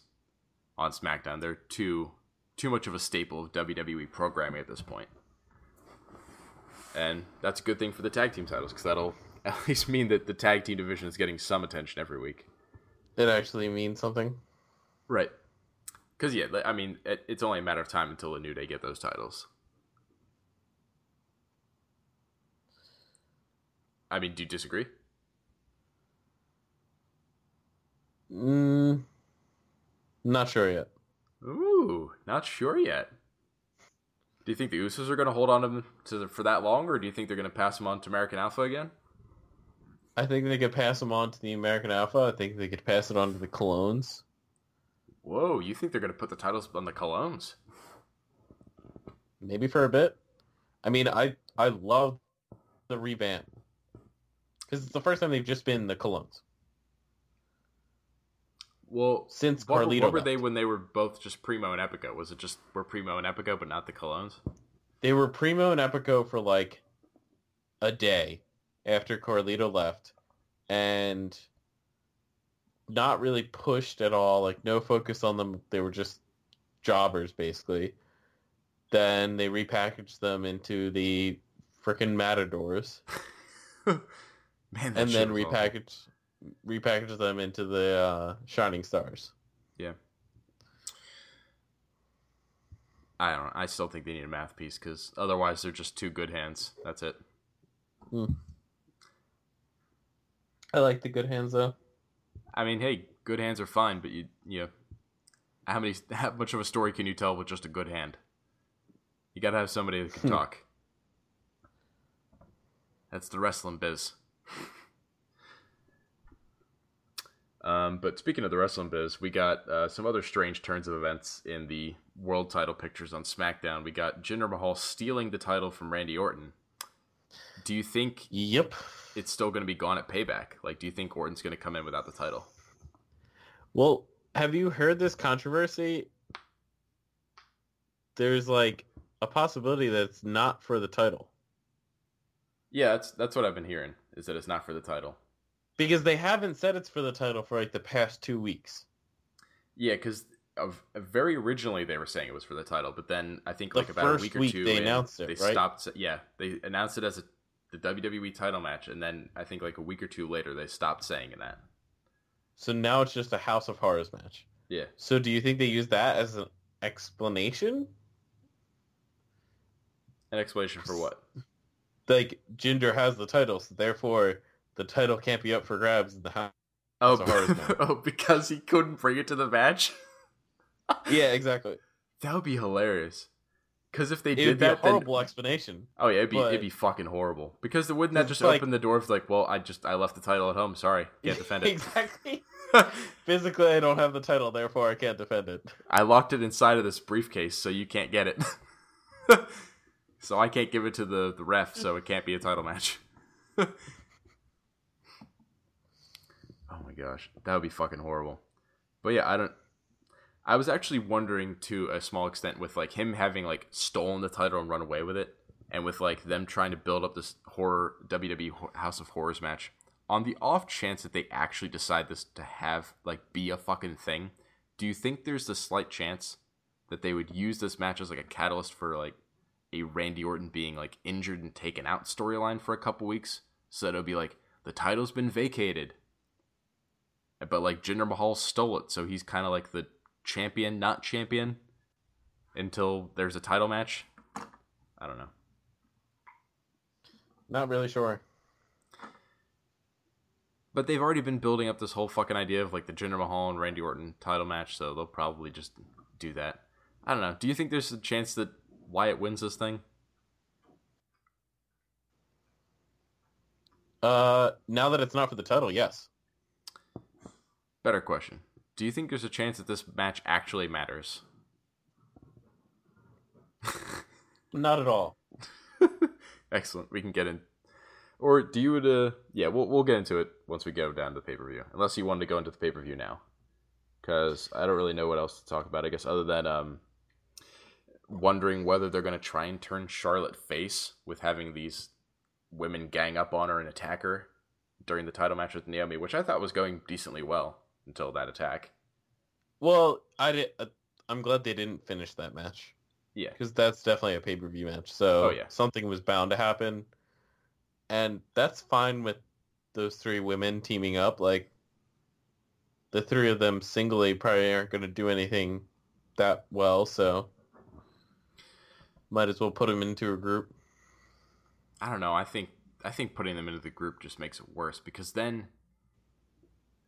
on SmackDown. They're too too much of a staple of WWE programming at this point. And that's a good thing for the tag team titles because that'll at least mean that the tag team division is getting some attention every week. It actually means something. Right. Because yeah, I mean, it, it's only a matter of time until the New Day get those titles. I mean, do you disagree? Mm, not sure yet. Ooh, not sure yet. Do you think the Usos are going to hold on to them to for that long, or do you think they're going to pass them on to American Alpha again? I think they could pass them on to the American Alpha. I think they could pass it on to the Colóns. Whoa, you think they're going to put the titles on the Colóns? Maybe for a bit. I mean, I I love the revamp because it's the first time they've just been the Colóns Well, since what, Carlito. what were left. they when they were both just Primo and Epico? Was it just were Primo and Epico, but not the Colóns? They were Primo and Epico for like a day after Carlito left, and not really pushed at all. Like no focus on them. They were just jobbers basically. Then they repackaged them into the freaking Matadors, Man, and then repackaged repackaged them into the uh, Shining Stars. Yeah. I don't know. I still think they need a math piece because otherwise they're just two good hands. That's it. I like the good hands though. I mean, hey, good hands are fine, but you, you know, how many, how much of a story can you tell with just a good hand? You gotta have somebody that can talk. That's the wrestling biz. um, but speaking of the wrestling biz, we got uh, some other strange turns of events in the world title pictures on SmackDown. We got Jinder Mahal stealing the title from Randy Orton. Do you think Yep. It's still going to be gone at Payback? Like, do you think Orton's going to come in without the title? Well, have you heard this controversy? There's like a possibility that it's not for the title Yeah, that's that's what I've been hearing. Is that it's not for the title? because they haven't said it's for the title for like the past two weeks. Yeah, because of very originally they were saying it was for the title, but then I think The like about a week or week two, they in, announced it, They right? stopped. Yeah, they announced it as a the WWE title match, and then I think like a week or two later they stopped saying that. So now it's just a House of Horrors match. Yeah, So do you think they use that as an explanation? an explanation for what? Like Jinder has the title, so therefore the title can't be up for grabs in the house. Oh, a horror's match. oh, because he couldn't bring it to the match. Yeah, exactly. That would be hilarious. Because if they It did would be a that, then horrible explanation. Oh yeah, it'd be But- it'd be fucking horrible. Because wouldn't that just like- open the door for like, well, I just I left the title at home. Sorry, can't defend it. exactly. Physically, I don't have the title, therefore I can't defend it. I locked it inside of this briefcase, so you can't get it. so I can't give it to the the ref, so it can't be a title match. oh my gosh, that would be fucking horrible. But yeah, I don't. I was actually wondering to a small extent with like him having like stolen the title and run away with it, and with like them trying to build up this horror WWE House of Horrors match. On the off chance that they actually decide this to have like be a fucking thing, do you think there's a slight chance that they would use this match as like a catalyst for like a Randy Orton being like injured and taken out storyline for a couple weeks? So that it'll be like the title's been vacated, but like Jinder Mahal stole it, so he's kind of like the champion, not champion, until there's a title match. I don't know. Not really sure. But they've already been building up this whole fucking idea of like the Jinder Mahal and Randy Orton title match, so they'll probably just do that. I don't know. Do you think there's a chance that Wyatt wins this thing? Uh, now that it's not for the title, yes. Better question. Do you think there's a chance that this match actually matters? Not at all. Excellent. We can get in. Or do you would uh yeah, we'll we'll get into it once we go down to the pay-per-view. Unless you wanted to go into the pay-per-view now. Cuz I don't really know what else to talk about I guess other than um wondering whether they're going to try and turn Charlotte face with having these women gang up on her and attack her during the title match with Naomi, which I thought was going decently well until that attack. Well, I did. Uh, I'm glad they didn't finish that match Yeah. because that's definitely a pay per view match. So Oh, yeah. something was bound to happen, and that's fine with those three women teaming up. Like, the three of them singly probably aren't going to do anything that well, so might as well put them into a group. I don't know. I think I think putting them into the group just makes it worse because then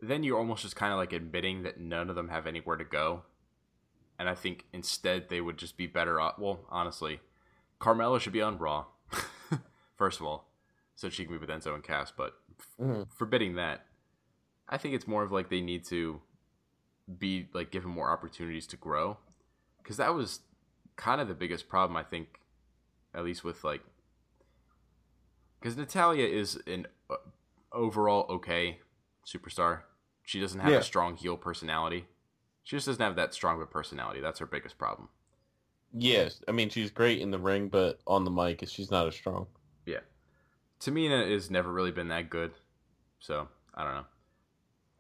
then you're almost just kind of like admitting that none of them have anywhere to go. And I think instead they would just be better off. Well, honestly, Carmella should be on Raw, first of all, so she can be with Enzo and Cass. But Mhm. forbidding that, I think it's more of like they need to be like given more opportunities to grow, because that was kind of the biggest problem I think, at least with like, because Natalya is an uh, overall okay superstar. She doesn't have Yeah. a strong heel personality. She just doesn't have that strong of a personality. That's her biggest problem. Yes, I mean she's great in the ring, but on the mic, she's not as strong. Yeah. Tamina has never really been that good. So, I don't know.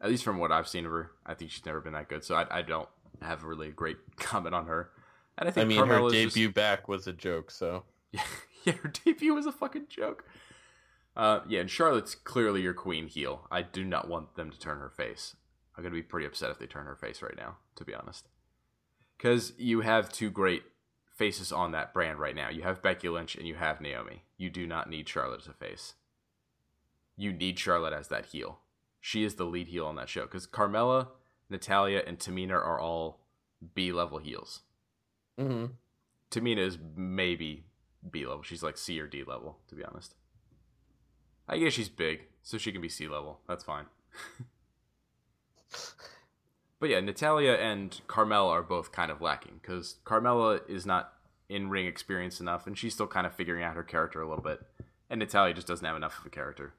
At least from what I've seen of her, I think she's never been that good. So, I, I don't have really a really great comment on her. And I I think mean, her Carmella's just- debut back was a joke, so Yeah, yeah, her debut was a fucking joke. Uh, yeah, and Charlotte's clearly your queen heel. I do not want them to turn her face. I'm gonna be pretty upset if they turn her face right now, to be honest. Because you have two great faces on that brand right now. You have Becky Lynch and you have Naomi. You do not need Charlotte as a face. You need Charlotte as that heel. She is the lead heel on that show. Because Carmella, Natalya, and Tamina are all B level heels. hmm Tamina is maybe B level. She's like C or D level, to be honest. I guess she's big, so she can be C level. That's fine. but yeah, Natalya and Carmella are both kind of lacking because Carmella is not in ring experience enough, and she's still kind of figuring out her character a little bit. And Natalya just doesn't have enough of a character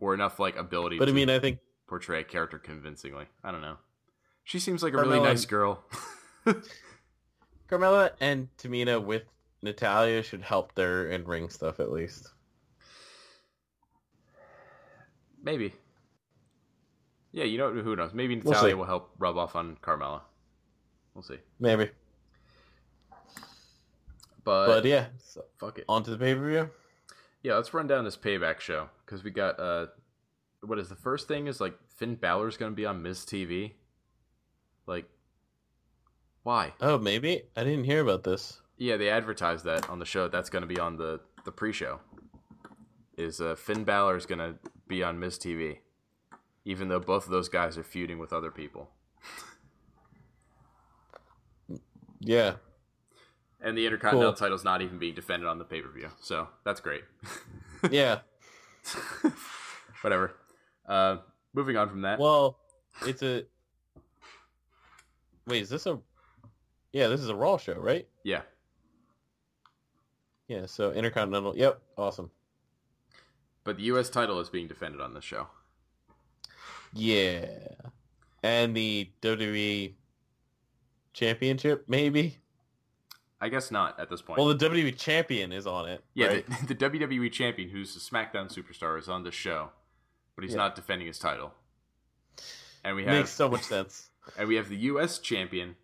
or enough like ability but I mean, I think portray a character convincingly. I don't know. She seems like a really Carmella- nice girl. Carmella and Tamina with Natalya should help their in ring stuff at least. Maybe. Yeah, you know who knows? Maybe We'll Natalya see. will help rub off on Carmella. We'll see. Maybe, But, but yeah, so fuck it. on to the pay per view. Yeah, let's run down this payback show because we got uh, what is the first thing is like Finn Balor's gonna be on Miz TV. Like, why? Oh, maybe I didn't hear about this. Yeah, they advertised that on the show. That's gonna be on the the pre-show. Is uh, Finn is gonna be on Miz TV, even though both of those guys are feuding with other people. Yeah, And the Intercontinental Cool. title's not even being defended on the pay per view. So that's great. yeah. Whatever. Uh, moving on from that. Well, it's a. Wait, is this a? Yeah, this is a Raw show, right? yeah. Yeah, so Intercontinental. Yep, awesome. But the U.S. title is being defended on this show. Yeah, and the WWE Championship, maybe. I guess not at this point. Well, the WWE Champion is on it. yeah, right? the, the WWE champion, who's a SmackDown superstar, is on this show, but he's Yeah. not defending his title. And we have makes so much sense. and we have the U.S. champion,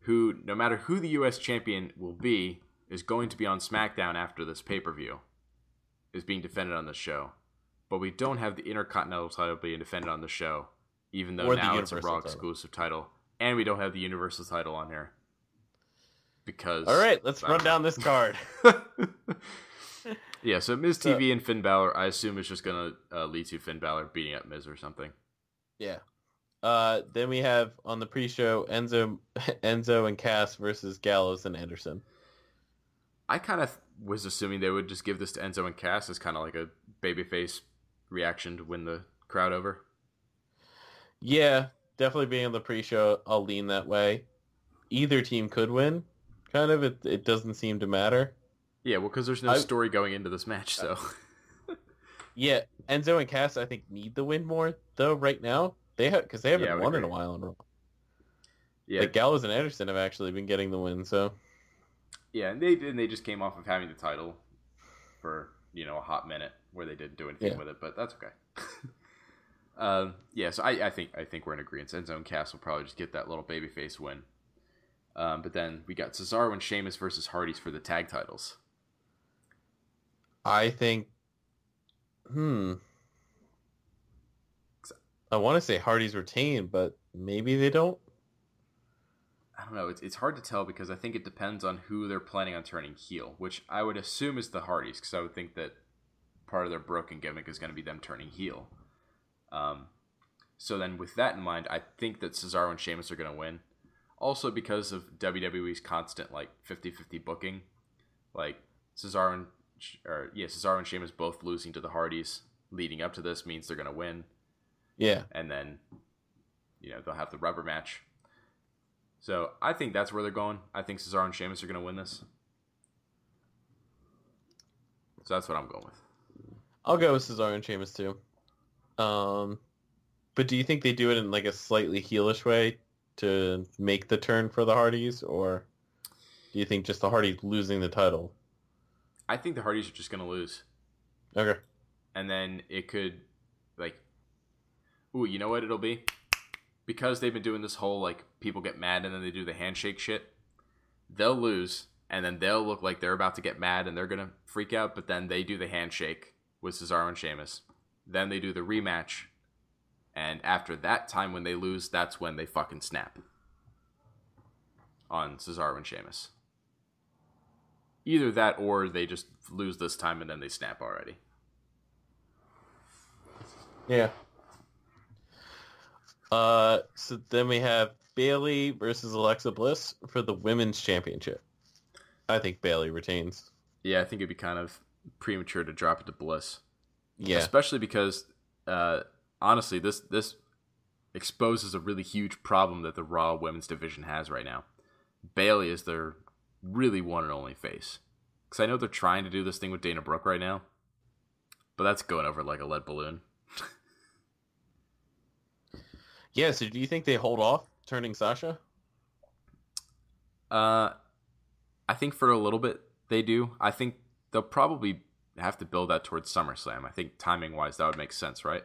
who no matter who the U.S. champion will be, is going to be on SmackDown after this pay per view, is being defended on this show. But we don't have the Intercontinental title being defended on the show, even though Or now it's a Raw title. exclusive title, and we don't have the Universal title on here. Because All right, let's run down this card. yeah, so Miz So- TV and Finn Balor, I assume is just gonna uh, lead to Finn Balor beating up Miz or something. Yeah. Uh, then we have on the pre-show Enzo, Enzo and Cass versus Gallows and Anderson. I kind of was assuming they would just give this to Enzo and Cass as kind of like a babyface reaction to win the crowd over. Yeah, definitely being on the pre-show, I'll lean that way. Either team could win. Kind of, it, it doesn't seem to matter. Yeah, well, because there's no I- story going into this match, so Yeah, Enzo and Cass, I think, need the win more though right now. They have because they haven't Yeah, won in a while in a yeah, Like Gallows and Anderson have actually been getting the win. So yeah, and they and they just came off of having the title for you know a hot minute where they didn't do anything Yeah. with it, but that's okay. um, yeah, so I, I think I think we're in agreement. Enzo and Cass will probably just get that little babyface win. Um, but then we got Cesaro and Sheamus versus Hardys for the tag titles. I think, hmm, I want to say Hardy's retain, but maybe they don't. I don't know. It's, it's hard to tell because I think it depends on who they're planning on turning heel, which I would assume is the Hardys, because I would think that part of their broken gimmick is going to be them turning heel. Um, so then, with that in mind, I think that Cesaro and Sheamus are going to win. Also, because of WWE's constant like 50-50 booking, like Cesaro and or yeah, Cesaro and Sheamus both losing to the Hardys leading up to this means they're going to win, Yeah. and then you know they'll have the rubber match. So I think that's where they're going. I think Cesaro and Sheamus are going to win this. So that's what I'm going with. I'll go with Cesaro and Sheamus too. Um, but do you think they do it in like a slightly heelish way to make the turn for the Hardys, or do you think just the Hardys losing the title? I think the Hardys are just going to lose. Okay. and then it could like ooh you know what it'll be because they've been doing this whole like people get mad and then they do the handshake shit they'll lose and then they'll look like they're about to get mad and they're gonna freak out but then they do the handshake with Cesaro and Sheamus. Then they do the rematch and after that time when they lose that's when they fucking snap on Cesaro and Sheamus. Either that or they just lose this time and then they snap already. Yeah. Uh, so then we have Bayley versus Alexa Bliss for the women's championship. I think Bayley retains. Yeah, I think it'd be kind of premature to drop it to Bliss, Yeah. especially because uh, honestly, this this exposes a really huge problem that the Raw Women's Division has right now. Bayley is their really one and only face. Because I know they're trying to do this thing with Dana Brooke right now, but that's going over like a lead balloon. Yeah. So do you think they hold off turning Sasha? Uh, I think for a little bit they do. I think they'll probably have to build that towards SummerSlam. I think timing wise, that would make sense, right?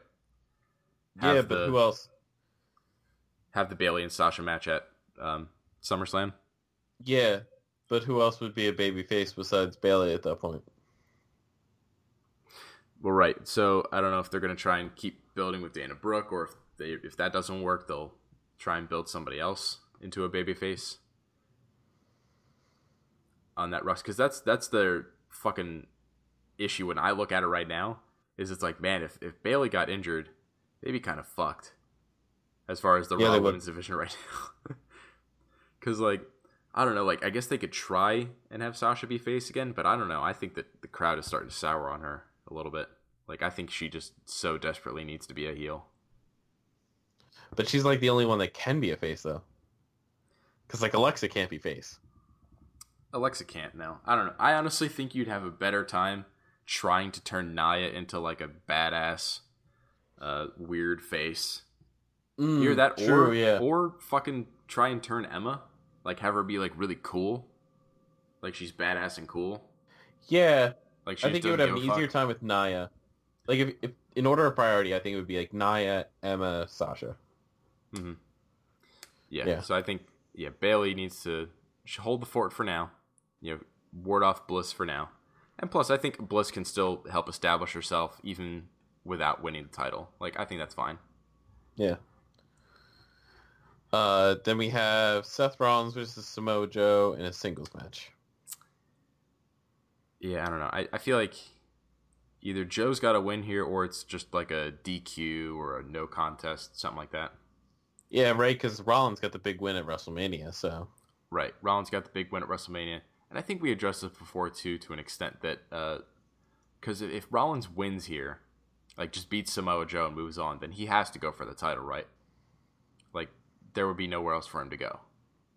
yeah, but the- who else? have the Bayley and Sasha match at um, SummerSlam. Yeah, but who else would be a baby face besides Bayley at that point? Well, right. So I don't know if they're going to try and keep building with Dana Brooke, or if they if that doesn't work, they'll try and build somebody else into a babyface on that Russ. Because that's that's their fucking issue when I look at it right now. Is it's like, man, if if Bayley got injured, they'd be kind of fucked as far as the Yeah, Raw would. Women's division right now. Because like. I don't know. Like, I guess they could try and have Sasha be face again, but I don't know. I think that the crowd is starting to sour on her a little bit. Like, I think she just so desperately needs to be a heel. But she's like the only one that can be a face though. Because like Alexa can't be face. Alexa can't now. I don't know. I honestly think you'd have a better time trying to turn Nia into like a badass, uh, weird face. Either that, Mm, true, or yeah. or fucking try and turn Emma, like have her be like really cool, like she's badass and cool. yeah, Like I think you would have an easier fuck. time with Nia. Like if, if in order of priority, I think it would be like Nia, Emma, Sasha. Yeah. Yeah. So I think yeah, Bayley needs to hold the fort for now. You know, ward off Bliss for now. And plus, I think Bliss can still help establish herself even without winning the title. Like I think that's fine. Yeah. Uh, then we have Seth Rollins versus Samoa Joe in a singles match. Yeah, I don't know. I, I feel like either Joe's got to win here or it's just like a DQ or a no contest, something like that. Yeah, right. Because Rollins got the big win at WrestleMania, so Right. Rollins got the big win at WrestleMania. And I think we addressed this before too, to an extent that uh, because if Rollins wins here, like just beats Samoa Joe and moves on, then he has to go for the title, right? Like there would be nowhere else for him to go.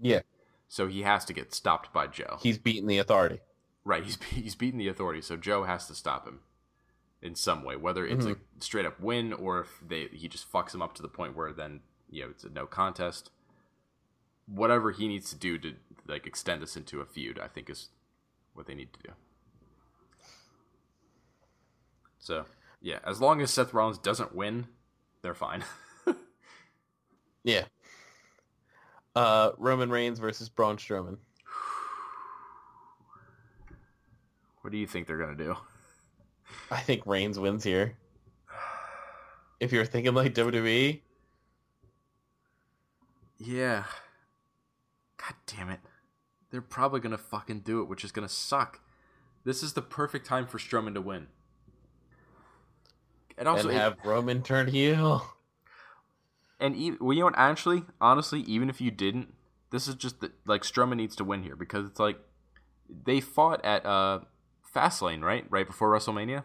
yeah, So he has to get stopped by Joe. he's beaten the Authority. Right, he's he's beaten the authority, so Joe has to stop him in some way, whether it's a mm-hmm. straight up win or if they he just fucks him up to the point where then you know it's a no contest. Whatever he needs to do to like extend this into a feud, I think is what they need to do. So yeah, as long as Seth Rollins doesn't win, they're fine. Yeah. Uh, Roman Reigns versus Braun Strowman. what do you think they're gonna do? I think Reigns wins here. if you're thinking like WWE, Yeah. God damn it. They're probably gonna fucking do it, which is gonna suck. This is the perfect time for Strowman to win. And also, and it- have Roman turn heel. and e- well, you know what? Actually, honestly, even if you didn't, this is just the, like Strowman needs to win here because it's like they fought at uh Fastlane, right? Right before WrestleMania,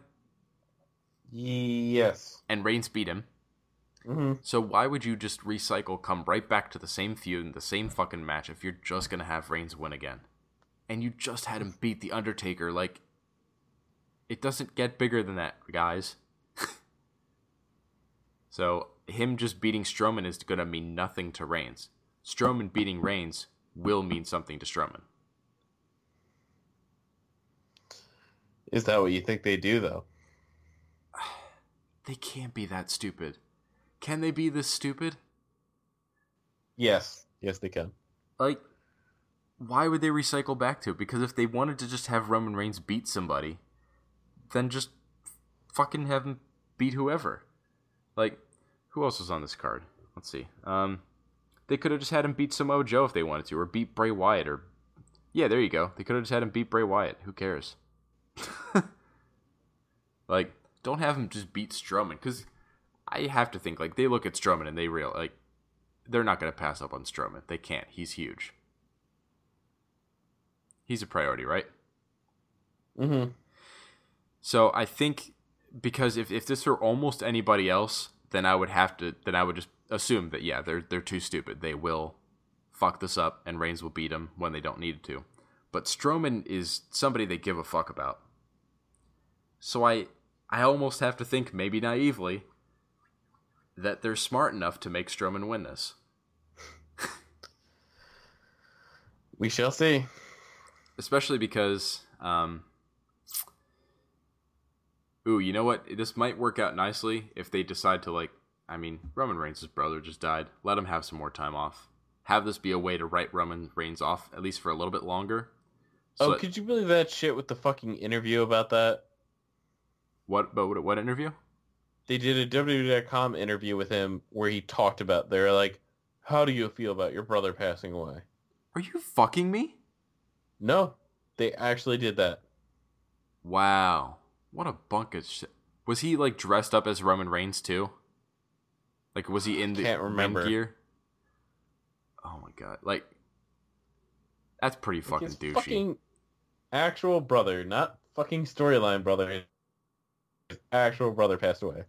Yes. and Reigns beat him. Hmm So why would you just recycle, come right back to the same feud and the same fucking match if you're just gonna have Reigns win again? And you just had him beat the Undertaker, like it doesn't get bigger than that, guys. so him just beating Strowman is gonna mean nothing to Reigns. Strowman beating Reigns will mean something to Strowman. Is that what you think they do though? They can't be that stupid. Can they be this stupid? Yes. Yes, they can. like why would they recycle back to it? Because if they wanted to just have roman reigns beat somebody then just fucking have him beat whoever. Like who else was on this card? Let's see. Um they could have just had him beat samoa joe if they wanted to or beat bray wyatt or yeah there you go. They could have just had him beat bray wyatt. Who cares? Like don't have him just beat strowman because i have to think like they look at strowman and they real like they're not going to pass up on Strowman. They can't. He's huge. He's a priority, right? Mm-hmm. So I think because if, if this were almost anybody else, then I would have to then I would just assume that yeah, they're they're too stupid. They will fuck this up and Reigns will beat him when they don't need to. But Strowman is somebody they give a fuck about. So I I almost have to think maybe naively that they're smart enough to make Strowman win this. We shall see. especially because um ooh you know what this might work out nicely if they decide to like i mean roman reigns' brother just died let him have some more time off have this be a way to write roman reigns off at least for a little bit longer so oh, that- could you believe that shit with the fucking interview about that? what but what, what interview They did a WWE.com interview with him where he talked about. They were like, "How do you feel about your brother passing away?" are you fucking me No, they actually did that. wow what a bunk of shit was he like dressed up as roman reigns too like was he in the Can't remember. gear oh my god like that's pretty Like, fucking his douchey Fucking actual brother, not fucking storyline brother. His actual brother passed away.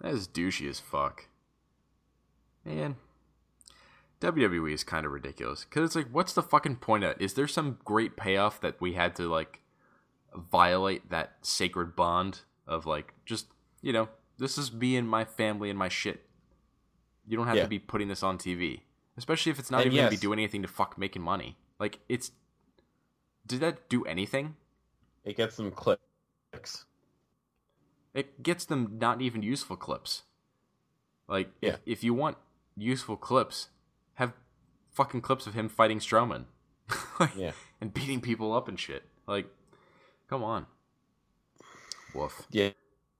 That is douchey as fuck. Man, WWE is kind of ridiculous because it's like, what's the fucking point of it? Is there some great payoff that we had to like violate that sacred bond of like just you know this is me and my family and my shit. You don't have Yeah. to be putting this on TV, especially if it's not And even gonna be doing anything to fuck making money. Like it's did that do anything? It gets some clicks. It gets them not even useful clips. Like, Yeah. if, if you want useful clips, have fucking clips of him fighting Strowman, Like, Yeah. and beating people up and shit. Like, come on, woof. Yeah,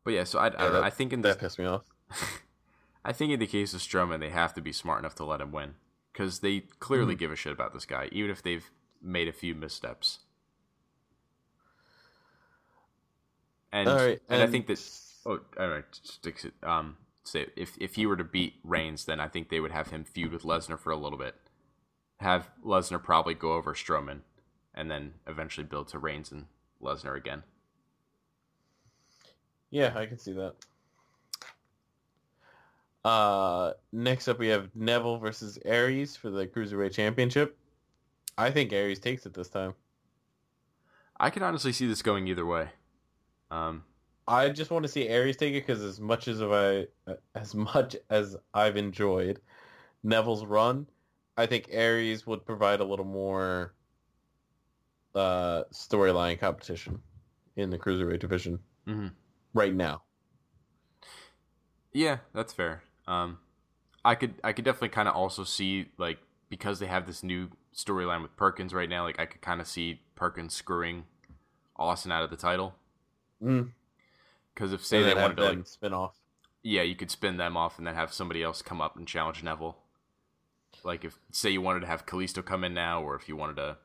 But yeah, so I, I, that- I think in that pissed me off. I think in the case of Strowman, they have to be smart enough to let him win because they clearly Mm-hmm. give a shit about this guy, even if they've made a few missteps. And All right, and I think that Oh, all right. Sticks it. Um, say if if he were to beat Reigns, then I think they would have him feud with Lesnar for a little bit. Have Lesnar probably go over Strowman, and then eventually build to Reigns and Lesnar again. Yeah, I can see that. Uh, next up we have Neville versus Aries for the Cruiserweight Championship. I think Aries takes it this time. I can honestly see this going either way. Um, I just want to see Aries take it because as much as I, as much as I've enjoyed Neville's run, I think Aries would provide a little more uh, storyline competition in the Cruiserweight division mhm. right now. Yeah, that's fair. Um, I could I could definitely kind of also see like because they have this new storyline with Perkins right now. Like I could kind of see Perkins screwing Austin out of the title Mm. because if say they wanted to like spin off. yeah, you could spin them off and then have somebody else come up and challenge Neville. Like if say you wanted to have Kalisto come in now, or if you wanted to.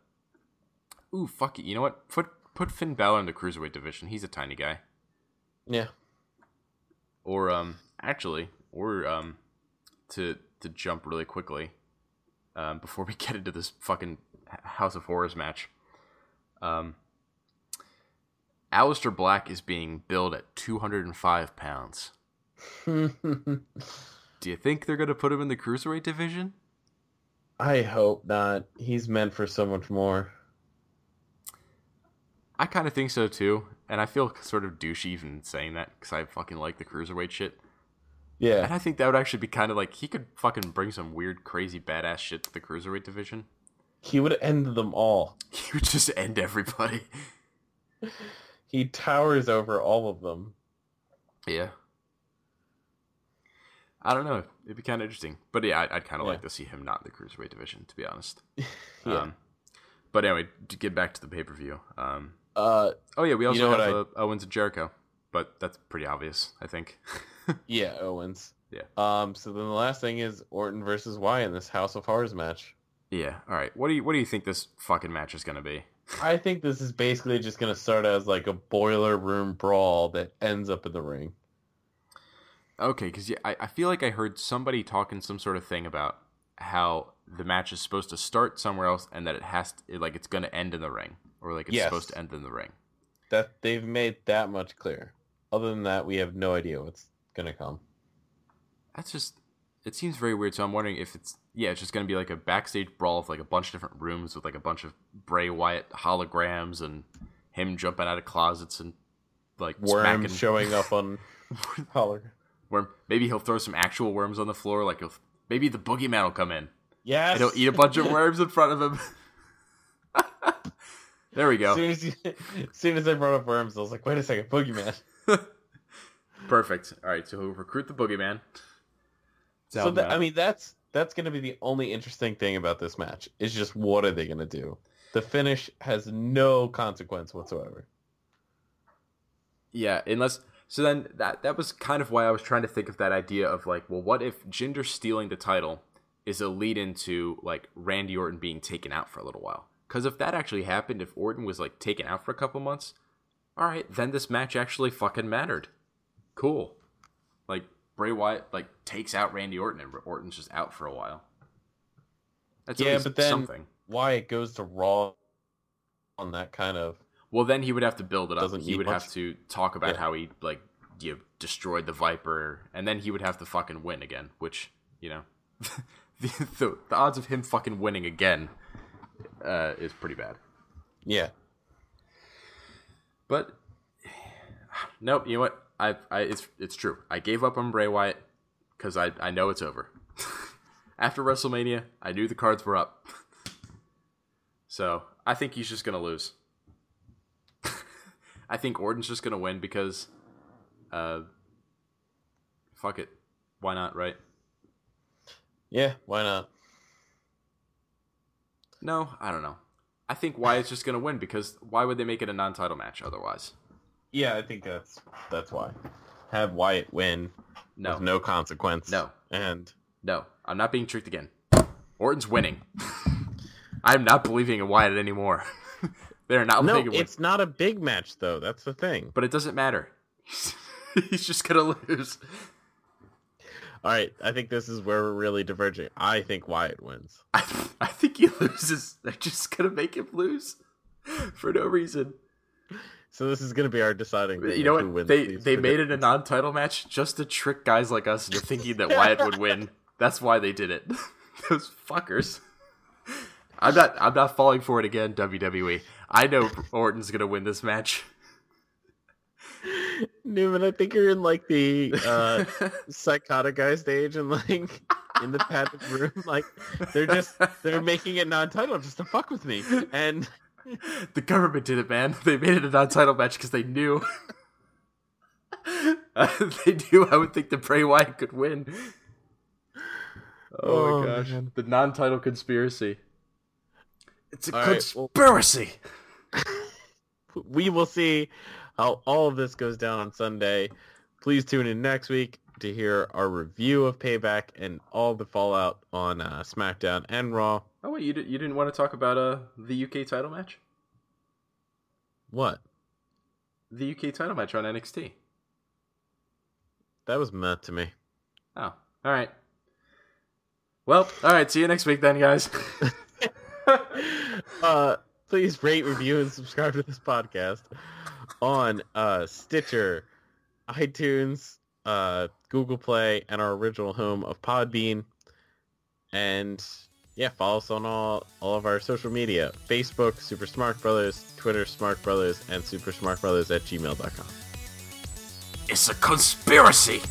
Ooh, fuck it. You know what? Put put Finn Balor in the cruiserweight division. He's a tiny guy. Yeah. Or um, actually, or um, to to jump really quickly, um, before we get into this fucking House of Horrors match. Um, Aleister Black is being billed at 205 pounds. Do you think they're gonna put him in the cruiserweight division? I hope not. He's meant for so much more. I kind of think so too, and I feel sort of douchey even saying that because I fucking like the cruiserweight shit. Yeah. And I think that would actually be kind of like he could fucking bring some weird, crazy, badass shit to the cruiserweight division. He would end them all. He would just end everybody. He towers over all of them. Yeah. I don't know. It'd be kind of interesting, but yeah, I'd, I'd kind of Yeah. like to see him not in the cruiserweight division, to be honest. Yeah. Um, but anyway, to get back to the pay per view. Um, Uh, oh yeah, we also know what have uh, Owens and Jericho, but that's pretty obvious, I think. yeah, Owens. Yeah. Um. So then the last thing is Orton versus Wyatt in this House of Horrors match. yeah. All right. What do you What do you think this fucking match is gonna be? I think this is basically just gonna start as like a boiler room brawl that ends up in the ring. Okay, because yeah, I, I feel like I heard somebody talking some sort of thing about how the match is supposed to start somewhere else and that it has to, like it's going to end in the ring or like it's Yes. supposed to end in the ring. That they've made that much clear. Other than that, we have no idea what's gonna come. That's just it seems very weird. So I'm wondering if it's yeah, it's just going to be like a backstage brawl of like a bunch of different rooms with like a bunch of Bray Wyatt holograms and him jumping out of closets and like Worms smacking showing up on Holler. worm. Maybe he'll throw some actual worms on the floor. Like he'll, maybe the boogeyman will come in. Yes. and he'll eat a bunch of worms in front of him. there we As go. soon as, you, as soon as I brought up worms, I was like, wait a second, boogeyman. Perfect. All right, so he'll recruit the boogeyman. So that, I mean, that's that's going to be the only interesting thing about this match. Is just what are they going to do? The finish has no consequence whatsoever. yeah, unless so then that that was kind of why I was trying to think of that idea of like, well, what if Jinder stealing the title is a lead into like Randy Orton being taken out for a little while? Because if that actually happened, if Orton was like taken out for a couple months, all right, then this match actually fucking mattered. Cool. Like Bray Wyatt like takes out Randy Orton and Orton's just out for a while. That's Yeah, but then- something. Why it goes to Raw on that kind of Well, then he would have to build it up. Doesn't he would much. have to talk about Yeah. how he like you know, destroyed the Viper, and then he would have to fucking win again. Which you know, the, the the odds of him fucking winning again uh, is pretty bad. yeah. But nope. You know what? I I it's it's true. I gave up on Bray Wyatt because I I know it's over. After WrestleMania, I knew the cards were up. So I think he's just gonna lose. I think Orton's just gonna win because, uh, fuck it, why not, right? Yeah, why not? No, I don't know. I think Wyatt's just gonna win because why would they make it a non-title match otherwise? Yeah, I think that's that's why. Have Wyatt win No, with no consequence. No. And No, I'm not being tricked again. Orton's winning. I'm not believing in Wyatt anymore. They're not no, it's not a big match though. That's the thing. But it doesn't matter. He's just gonna lose. All right, I think this is where we're really diverging. I think Wyatt wins. I, I think he loses. They're just gonna make him lose for no reason. So this is going to be our deciding. You know what? wins They they made it a non-title match just to trick guys like us into thinking that Wyatt would win. That's why they did it. Those fuckers. I'm not. I'm not falling for it again. WWE. I know Orton's gonna win this match. Newman, I think you're in like the uh, psychotic guy stage and like in the padded room. Like they're just they're making it non-title just to fuck with me. And the government did it, man. They made it a non-title match because they knew. Uh, they knew I would think that Bray Wyatt could win. Oh, Oh, my gosh, man. the non-title conspiracy. It's a All right, well- conspiracy. we will see how all of this goes down on Sunday. Please tune in next week to hear our review of Payback and all the fallout on uh, SmackDown and Raw. Oh wait, you, di- you didn't want to talk about uh the UK title match? What? The UK title match on NXT. That was meant to me. Oh, all right. Well, all right. See you next week then, guys. uh, please rate, review, and subscribe to this podcast on uh, Stitcher, iTunes, uh, Google Play, and our original home of Podbean. And yeah, follow us on all, all of our social media. Facebook, Super Smark Brothers, Twitter, Smark Brothers, and Super Smark Brothers at gmail.com. it's a conspiracy.